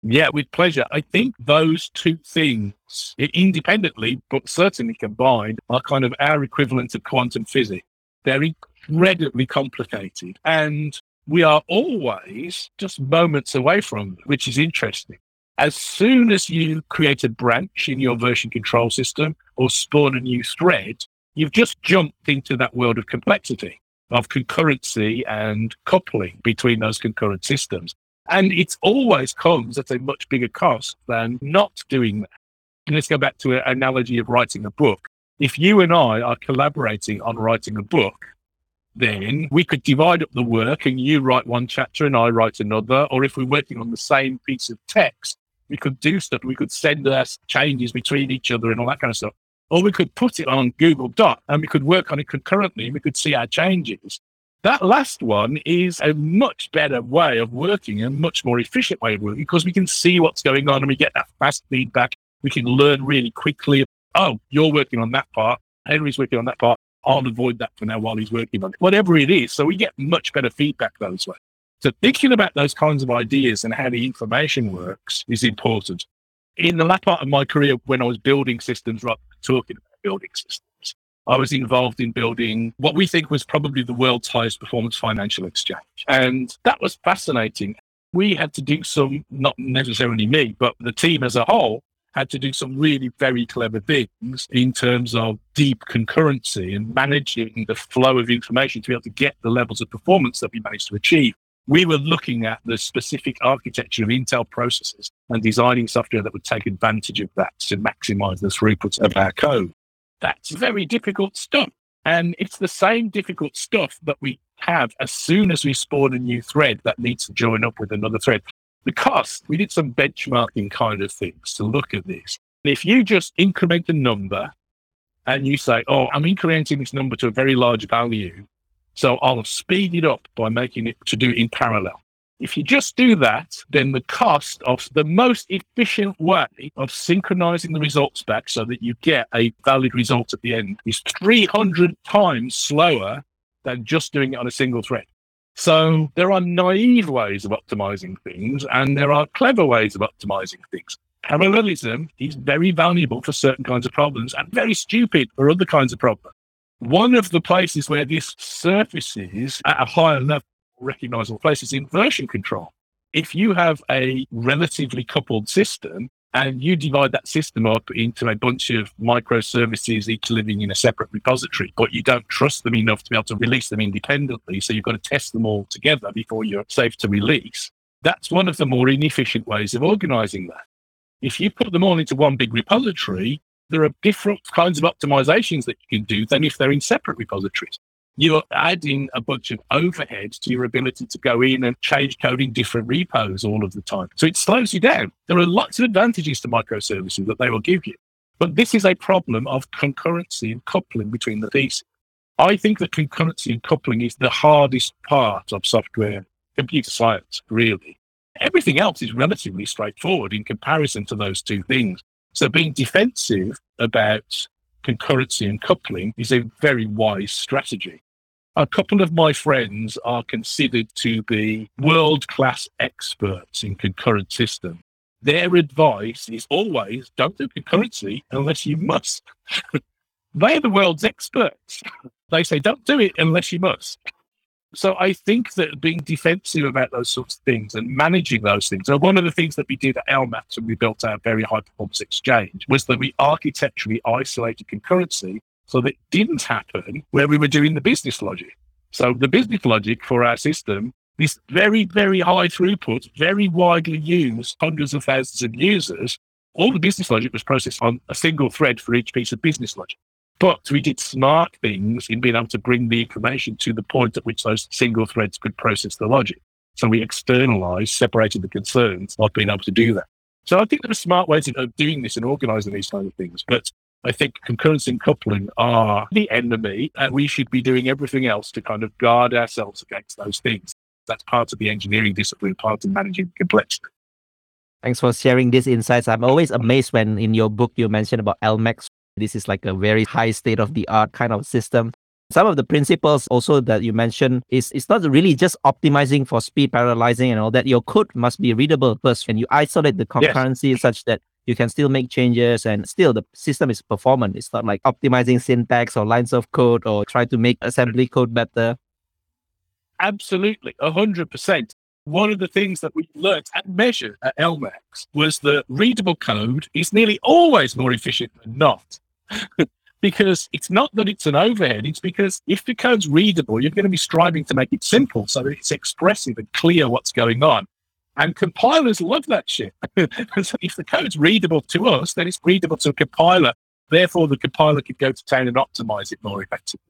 Yeah, with pleasure. I think those two things, independently, but certainly combined, are kind of our equivalent of quantum physics. They're incredibly complicated. And we are always just moments away from them, which is interesting. As soon as you create a branch in your version control system or spawn a new thread, you've just jumped into that world of complexity, of concurrency and coupling between those concurrent systems. And it always comes at a much bigger cost than not doing that. And let's go back to an analogy of writing a book. If you and I are collaborating on writing a book, then we could divide up the work and you write one chapter and I write another. Or if we're working on the same piece of text, we could do stuff. We could send us changes between each other and all that kind of stuff. Or we could put it on Google Doc and we could work on it concurrently and we could see our changes. That last one is a much better way of working, a much more efficient way of working because we can see what's going on and we get that fast feedback. We can learn really quickly. Oh, you're working on that part. Henry's working on that part. I'll avoid that for now while he's working on it. Whatever it is. So we get much better feedback those ways. So thinking about those kinds of ideas and how the information works is important. In the last part of my career, when I was building systems, rather than talking about building systems, I was involved in building what we think was probably the world's highest performance financial exchange. And that was fascinating. We had to do some, not necessarily me, but the team as a whole had to do some really very clever things in terms of deep concurrency and managing the flow of information to be able to get the levels of performance that we managed to achieve. We were looking at the specific architecture of Intel processors and designing software that would take advantage of that to maximize the throughput of our code. That's very difficult stuff. And it's the same difficult stuff that we have as soon as we spawn a new thread that needs to join up with another thread. The cost, we did some benchmarking kind of things to look at this. If you just increment a number and you say, oh, I'm incrementing this number to a very large value, so I'll speed it up by making it to do it in parallel. If you just do that, then the cost of the most efficient way of synchronizing the results back so that you get a valid result at the end is 300 times slower than just doing it on a single thread. So there are naive ways of optimizing things and there are clever ways of optimizing things. Parallelism is very valuable for certain kinds of problems and very stupid for other kinds of problems. One of the places where this surfaces at a higher level recognizable places in version control. If you have a relatively coupled system and you divide that system up into a bunch of microservices, each living in a separate repository, but you don't trust them enough to be able to release them independently. So you've got to test them all together before you're safe to release. That's one of the more inefficient ways of organizing that. If you put them all into one big repository, there are different kinds of optimizations that you can do than if they're in separate repositories you're adding a bunch of overhead to your ability to go in and change code in different repos all of the time. So it slows you down. There are lots of advantages to microservices that they will give you. But this is a problem of concurrency and coupling between the pieces. I think that concurrency and coupling is the hardest part of software computer science, really. Everything else is relatively straightforward in comparison to those two things. So being defensive about concurrency and coupling is a very wise strategy. A couple of my friends are considered to be world class experts in concurrent systems. Their advice is always don't do concurrency unless you must. They're the world's experts. They say don't do it unless you must. So I think that being defensive about those sorts of things and managing those things. So one of the things that we did at LMAX when we built our very high performance exchange was that we architecturally isolated concurrency so that it didn't happen where we were doing the business logic. So the business logic for our system, this very, very high throughput, very widely used, hundreds of thousands of users, all the business logic was processed on a single thread for each piece of business logic. But we did smart things in being able to bring the information to the point at which those single threads could process the logic. So we externalized, separated the concerns of being able to do that. So I think there are smart ways of doing this and organizing these kind of things. But I think concurrency and coupling are the enemy, and we should be doing everything else to kind of guard ourselves against those things. That's part of the engineering discipline, part of managing complexity. Thanks for sharing these insights. I'm always amazed when in your book you mentioned about LMAX this is like a very high state of the art kind of system. some of the principles also that you mentioned is it's not really just optimizing for speed parallelizing and all that. Your code must be readable first, and you isolate the concurrency yes. such that you can still make changes and still the system is performant. It's not like optimizing syntax or lines of code or try to make assembly code better. Absolutely, a hundred percent. One of the things that we learned and measured at LMAX was that readable code is nearly always more efficient than not. because it's not that it's an overhead, it's because if the code's readable, you're going to be striving to make it simple so that it's expressive and clear what's going on. And compilers love that shit. if the code's readable to us, then it's readable to a compiler. Therefore, the compiler can go to town and optimize it more effectively.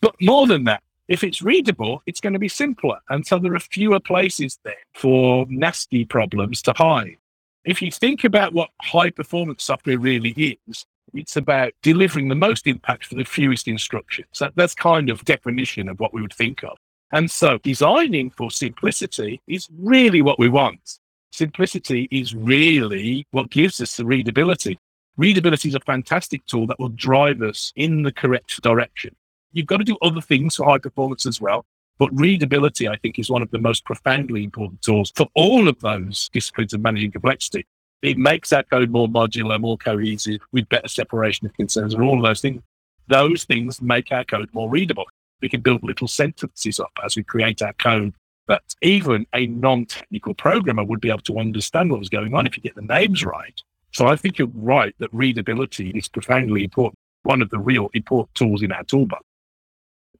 But more than that, if it's readable, it's going to be simpler. And so there are fewer places there for nasty problems to hide. If you think about what high performance software really is, it's about delivering the most impact for the fewest instructions. That, that's kind of definition of what we would think of. And so designing for simplicity is really what we want. Simplicity is really what gives us the readability. Readability is a fantastic tool that will drive us in the correct direction. You've got to do other things for high performance as well. But readability, I think, is one of the most profoundly important tools for all of those disciplines of managing complexity. It makes our code more modular, more cohesive, with better separation of concerns, and all of those things. Those things make our code more readable. We can build little sentences up as we create our code that even a non-technical programmer would be able to understand what was going on if you get the names right. So I think you're right that readability is profoundly important, one of the real important tools in our toolbox.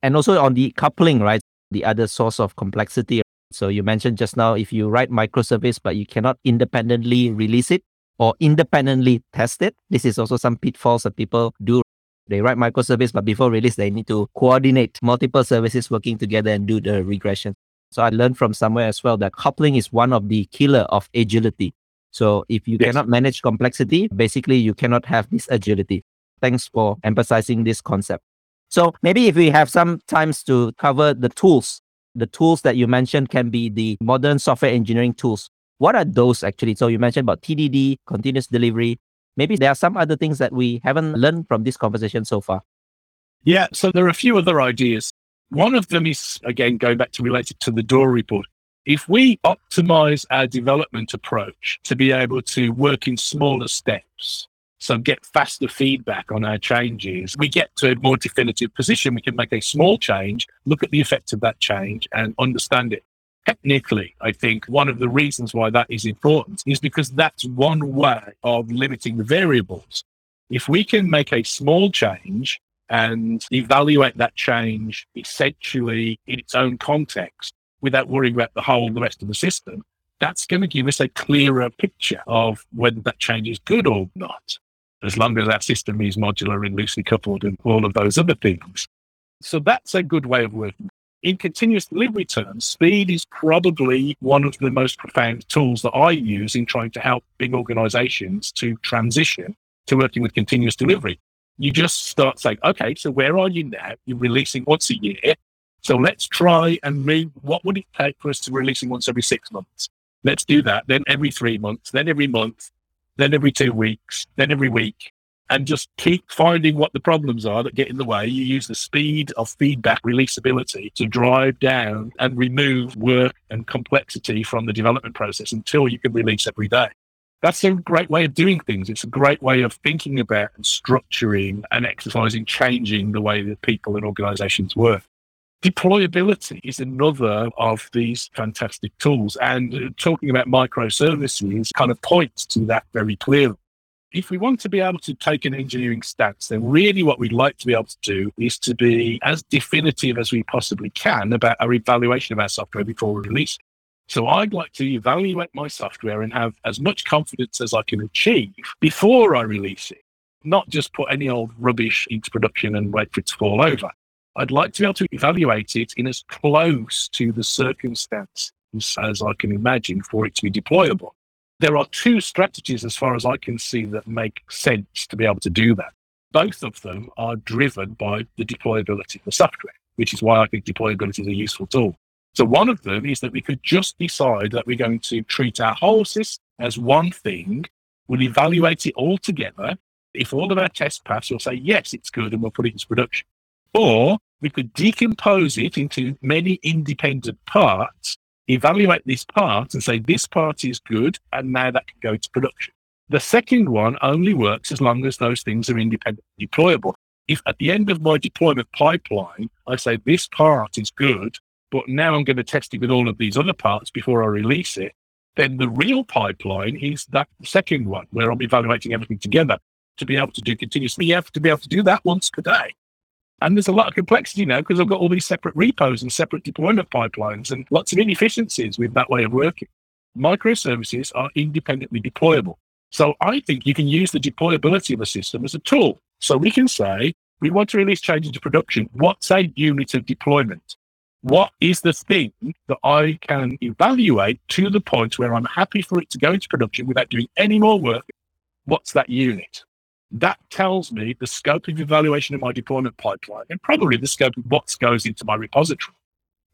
And also on the coupling, right? The other source of complexity. So you mentioned just now, if you write microservice, but you cannot independently release it or independently test it, this is also some pitfalls that people do. They write microservice, but before release, they need to coordinate multiple services working together and do the regression. So I learned from somewhere as well that coupling is one of the killer of agility. So if you yes. cannot manage complexity, basically you cannot have this agility. Thanks for emphasizing this concept. So maybe if we have some times to cover the tools, the tools that you mentioned can be the modern software engineering tools. What are those actually? So you mentioned about TDD, continuous delivery. Maybe there are some other things that we haven't learned from this conversation so far. Yeah, so there are a few other ideas. One of them is, again, going back to related to the DORA report. If we optimize our development approach to be able to work in smaller steps, so get faster feedback on our changes. We get to a more definitive position. We can make a small change, look at the effect of that change and understand it. Technically, I think one of the reasons why that is important is because that's one way of limiting the variables. If we can make a small change and evaluate that change essentially in its own context without worrying about the whole, the rest of the system, that's going to give us a clearer picture of whether that change is good or not as long as that system is modular and loosely coupled and all of those other things. So that's a good way of working. In continuous delivery terms, speed is probably one of the most profound tools that I use in trying to help big organizations to transition to working with continuous delivery. You just start saying, okay, so where are you now? You're releasing once a year. So let's try and move. What would it take for us to releasing once every six months? Let's do that. Then every three months, then every month, then every two weeks, then every week, and just keep finding what the problems are that get in the way. You use the speed of feedback releasability to drive down and remove work and complexity from the development process until you can release every day. That's a great way of doing things. It's a great way of thinking about and structuring and exercising, changing the way that people and organizations work. Deployability is another of these fantastic tools. And uh, talking about microservices kind of points to that very clearly. If we want to be able to take an engineering stance, then really what we'd like to be able to do is to be as definitive as we possibly can about our evaluation of our software before we release. So I'd like to evaluate my software and have as much confidence as I can achieve before I release it, not just put any old rubbish into production and wait for it to fall over. I'd like to be able to evaluate it in as close to the circumstance as I can imagine for it to be deployable. There are two strategies, as far as I can see, that make sense to be able to do that. Both of them are driven by the deployability of the software, which is why I think deployability is a useful tool. So one of them is that we could just decide that we're going to treat our whole system as one thing. We'll evaluate it all together. If all of our tests pass, we'll say, yes, it's good, and we'll put it into production. Or we could decompose it into many independent parts, evaluate this part and say this part is good, and now that can go to production. The second one only works as long as those things are independently deployable. If at the end of my deployment pipeline, I say this part is good, but now I'm going to test it with all of these other parts before I release it, then the real pipeline is that second one where I'm evaluating everything together to be able to do continuously. You have to be able to do that once per day. And there's a lot of complexity now because I've got all these separate repos and separate deployment pipelines and lots of inefficiencies with that way of working. Microservices are independently deployable. So I think you can use the deployability of a system as a tool. So we can say, we want to release change into production. What's a unit of deployment? What is the thing that I can evaluate to the point where I'm happy for it to go into production without doing any more work? What's that unit? That tells me the scope of evaluation of my deployment pipeline and probably the scope of what goes into my repository.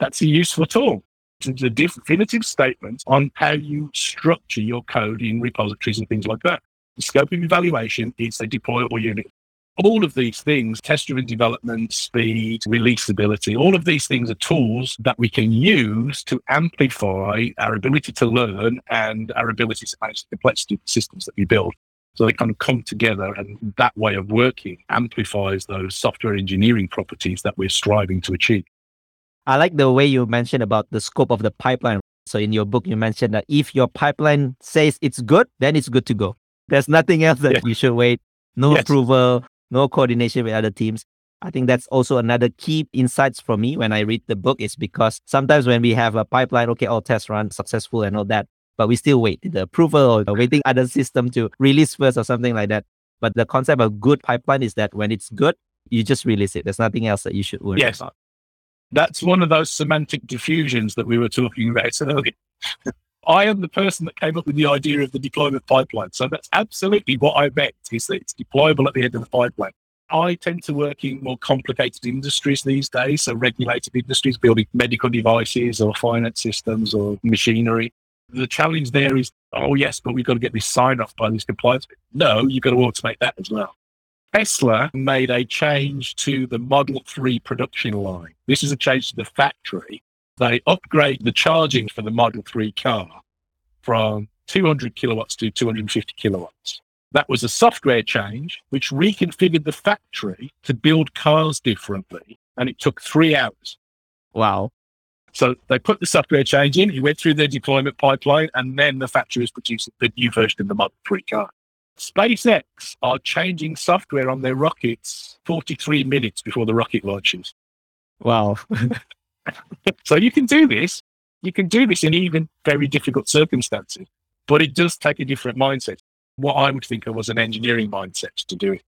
That's a useful tool. It's a definitive statement on how you structure your code in repositories and things like that. The scope of evaluation is a deployable unit. All of these things, test driven development, speed, releasability, all of these things are tools that we can use to amplify our ability to learn and our ability to manage the complexity of the systems that we build. So they kind of come together, and that way of working amplifies those software engineering properties that we're striving to achieve. I like the way you mentioned about the scope of the pipeline. So in your book, you mentioned that if your pipeline says it's good, then it's good to go. There's nothing else that yes. you should wait. No yes. approval, no coordination with other teams. I think that's also another key insights for me when I read the book is because sometimes when we have a pipeline, okay, all tests run successful and all that, but we still wait the approval or waiting other system to release first or something like that. But the concept of good pipeline is that when it's good, you just release it. There's nothing else that you should worry yes. about. That's one of those semantic diffusions that we were talking about earlier. I am the person that came up with the idea of the deployment pipeline. So that's absolutely what I meant is that it's deployable at the end of the pipeline. I tend to work in more complicated industries these days, so regulated industries, building medical devices or finance systems or machinery. The challenge there is, oh yes, but we've got to get this signed off by this compliance. No, you've got to automate that as well. Tesla made a change to the Model 3 production line. This is a change to the factory. They upgrade the charging for the Model 3 car from 200 kilowatts to 250 kilowatts. That was a software change which reconfigured the factory to build cars differently. And it took three hours. Wow. So they put the software change in, it went through their deployment pipeline, and then the factory was producing the new version of the Model 3 car. SpaceX are changing software on their rockets 43 minutes before the rocket launches. Wow. so you can do this. You can do this in even very difficult circumstances, but it does take a different mindset. What I would think of as an engineering mindset to do it.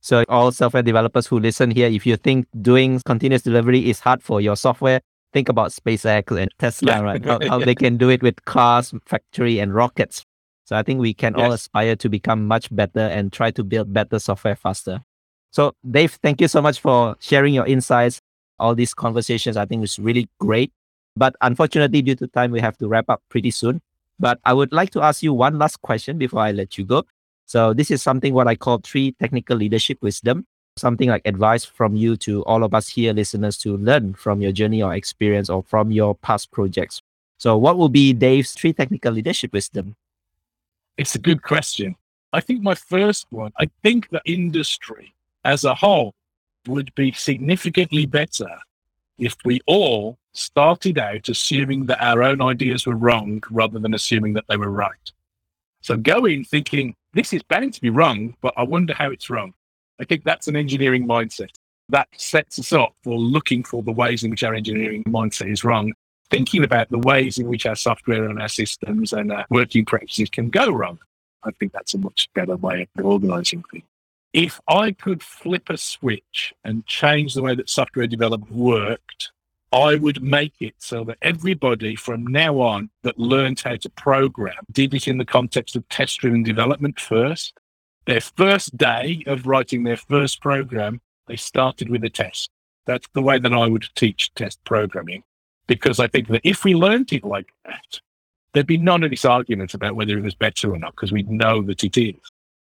So, all software developers who listen here, if you think doing continuous delivery is hard for your software, think about SpaceX and Tesla, yeah. right? How, how they can do it with cars, factory, and rockets. So I think we can yes. all aspire to become much better and try to build better software faster. So Dave, thank you so much for sharing your insights. All these conversations, I think is really great. But unfortunately, due to time, we have to wrap up pretty soon. But I would like to ask you one last question before I let you go. So this is something what I call three technical leadership wisdom, something like advice from you to all of us here listeners to learn from your journey or experience or from your past projects. So what will be Dave's three technical leadership wisdom? It's a good question. I think my first one, I think the industry as a whole would be significantly better if we all started out assuming that our own ideas were wrong rather than assuming that they were right. So go in thinking, this is bound to be wrong, but I wonder how it's wrong. I think that's an engineering mindset. That sets us up for looking for the ways in which our engineering mindset is wrong thinking about the ways in which our software and our systems and our working practices can go wrong. I think that's a much better way of organizing things. If I could flip a switch and change the way that software development worked, I would make it so that everybody from now on that learned how to program did it in the context of test driven development first. Their first day of writing their first program, they started with a test. That's the way that I would teach test programming because I think that if we learned it like that, there'd be none of this argument about whether it was better or not, because we know that it is.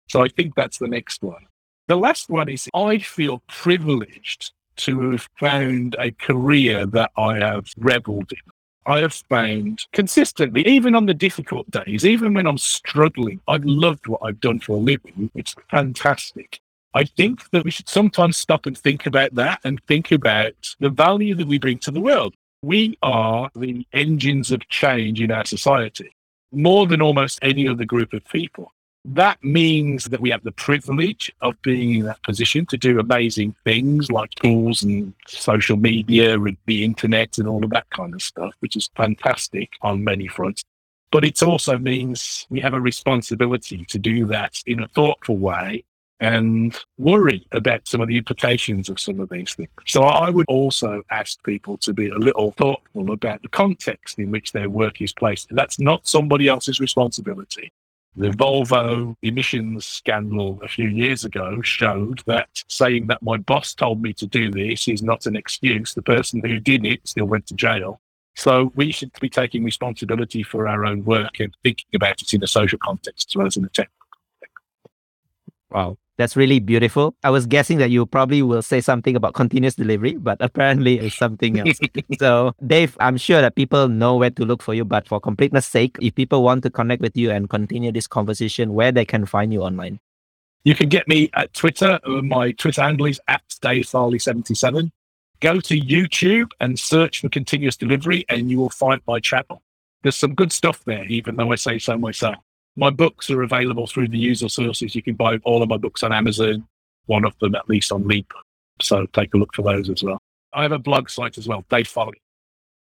So I think that's the next one. The last one is I feel privileged to have found a career that I have reveled in. I have found consistently, even on the difficult days, even when I'm struggling, I've loved what I've done for a living. It's fantastic. I think that we should sometimes stop and think about that and think about the value that we bring to the world. We are the engines of change in our society more than almost any other group of people. That means that we have the privilege of being in that position to do amazing things like tools and social media and the internet and all of that kind of stuff, which is fantastic on many fronts. But it also means we have a responsibility to do that in a thoughtful way and worry about some of the implications of some of these things. So I would also ask people to be a little thoughtful about the context in which their work is placed. That's not somebody else's responsibility. The Volvo emissions scandal a few years ago showed that saying that my boss told me to do this is not an excuse. The person who did it still went to jail. So we should be taking responsibility for our own work and thinking about it in a social context as well as in a technical context. Wow. That's really beautiful. I was guessing that you probably will say something about continuous delivery, but apparently it's something else. so, Dave, I'm sure that people know where to look for you, but for completeness sake, if people want to connect with you and continue this conversation, where they can find you online? You can get me at Twitter. Uh, my Twitter handle is at Dave Farley77. Go to YouTube and search for continuous delivery, and you will find my channel. There's some good stuff there, even though I say so myself. My books are available through the usual sources. You can buy all of my books on Amazon, one of them at least on Leanpub. So take a look for those as well. I have a blog site as well, Dave Farley.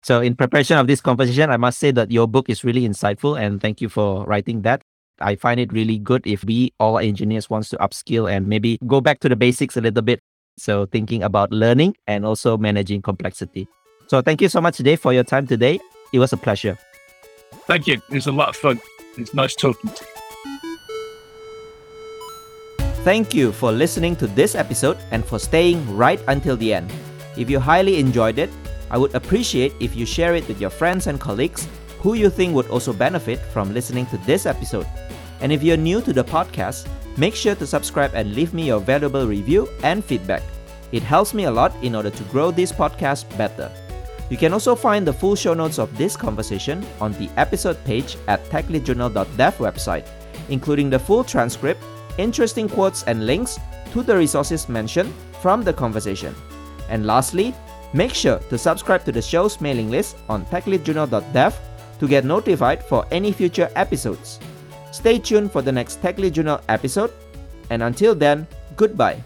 So, in preparation of this conversation, I must say that your book is really insightful, and thank you for writing that. I find it really good if we all engineers wants to upskill and maybe go back to the basics a little bit. So, thinking about learning and also managing complexity. So, thank you so much, Dave, for your time today. It was a pleasure. Thank you. It was a lot of fun. It's nice talking to you. Thank you for listening to this episode and for staying right until the end. If you highly enjoyed it, I would appreciate if you share it with your friends and colleagues who you think would also benefit from listening to this episode. And if you're new to the podcast, make sure to subscribe and leave me your valuable review and feedback. It helps me a lot in order to grow this podcast better. You can also find the full show notes of this conversation on the episode page at techleadjournal.dev website, including the full transcript, interesting quotes and links to the resources mentioned from the conversation. And lastly, make sure to subscribe to the show's mailing list on techleadjournal.dev to get notified for any future episodes. Stay tuned for the next Tech Lead Journal episode, and until then, goodbye.